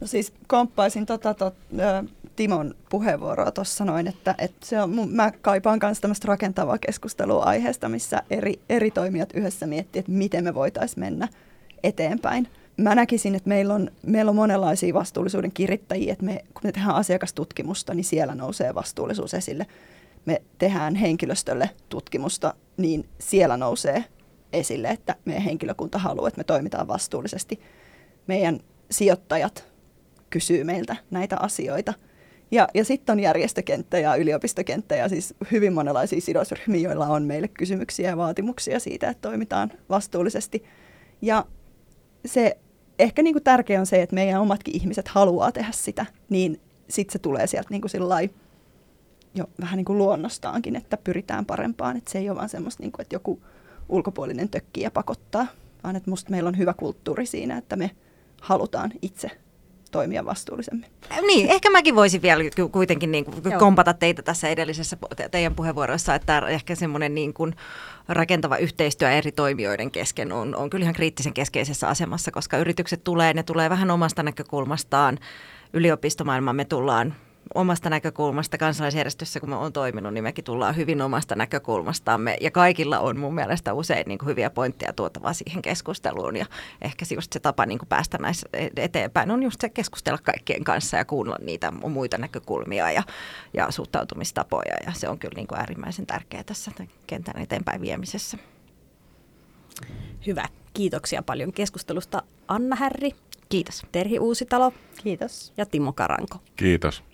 No siis komppaisin tota, tot, ö, Timon puheenvuoroa tuossa noin, että, että se on, mä kaipaan myös tämmöistä rakentavaa keskustelua aiheesta, missä eri, eri toimijat yhdessä miettii, että miten me voitaisiin mennä eteenpäin. Mä näkisin, että meillä on, meillä on monenlaisia vastuullisuuden kirittäjiä, että me, kun me tehdään asiakastutkimusta, niin siellä nousee vastuullisuus esille. Me tehdään henkilöstölle tutkimusta, niin siellä nousee esille, että meidän henkilökunta haluaa, että me toimitaan vastuullisesti. Meidän sijoittajat kysyy meiltä näitä asioita. Ja, ja sitten on järjestökenttä ja yliopistokenttä ja siis hyvin monenlaisia sidosryhmiä, joilla on meille kysymyksiä ja vaatimuksia siitä, että toimitaan vastuullisesti. Ja se ehkä niin kuin tärkeä on se, että meidän omatkin ihmiset haluaa tehdä sitä, niin sitten se tulee sieltä niin kuin jo vähän niin kuin luonnostaankin, että pyritään parempaan. Että se ei ole vaan semmoista, niin kuin, että joku ulkopuolinen tökkii ja pakottaa, vaan että musta meillä on hyvä kulttuuri siinä, että me halutaan itse toimia vastuullisemmin. Niin, ehkä mäkin voisin vielä kuitenkin niin kuin kompata teitä tässä edellisessä teidän puheenvuorossa, että ehkä semmoinen niin kuin rakentava yhteistyö eri toimijoiden kesken on, on kyllä ihan kriittisen keskeisessä asemassa, koska yritykset tulee, ne tulee vähän omasta näkökulmastaan, yliopistomaailmaan me tullaan omasta näkökulmasta kansalaisjärjestössä, kun me on toiminut, niin mekin tullaan hyvin omasta näkökulmastamme. Ja kaikilla on mun mielestä usein niin kuin hyviä pointteja tuotavaa siihen keskusteluun. Ja ehkä se just se tapa niin kuin päästä näissä eteenpäin on just se keskustella kaikkien kanssa ja kuunnella niitä muita näkökulmia ja, ja suhtautumistapoja. Ja se on kyllä niin kuin äärimmäisen tärkeää tässä kentän eteenpäin viemisessä. Hyvä. Kiitoksia paljon keskustelusta Anna Härri. Kiitos. Terhi Uusitalo. Kiitos. Ja Timo Karanko. Kiitos.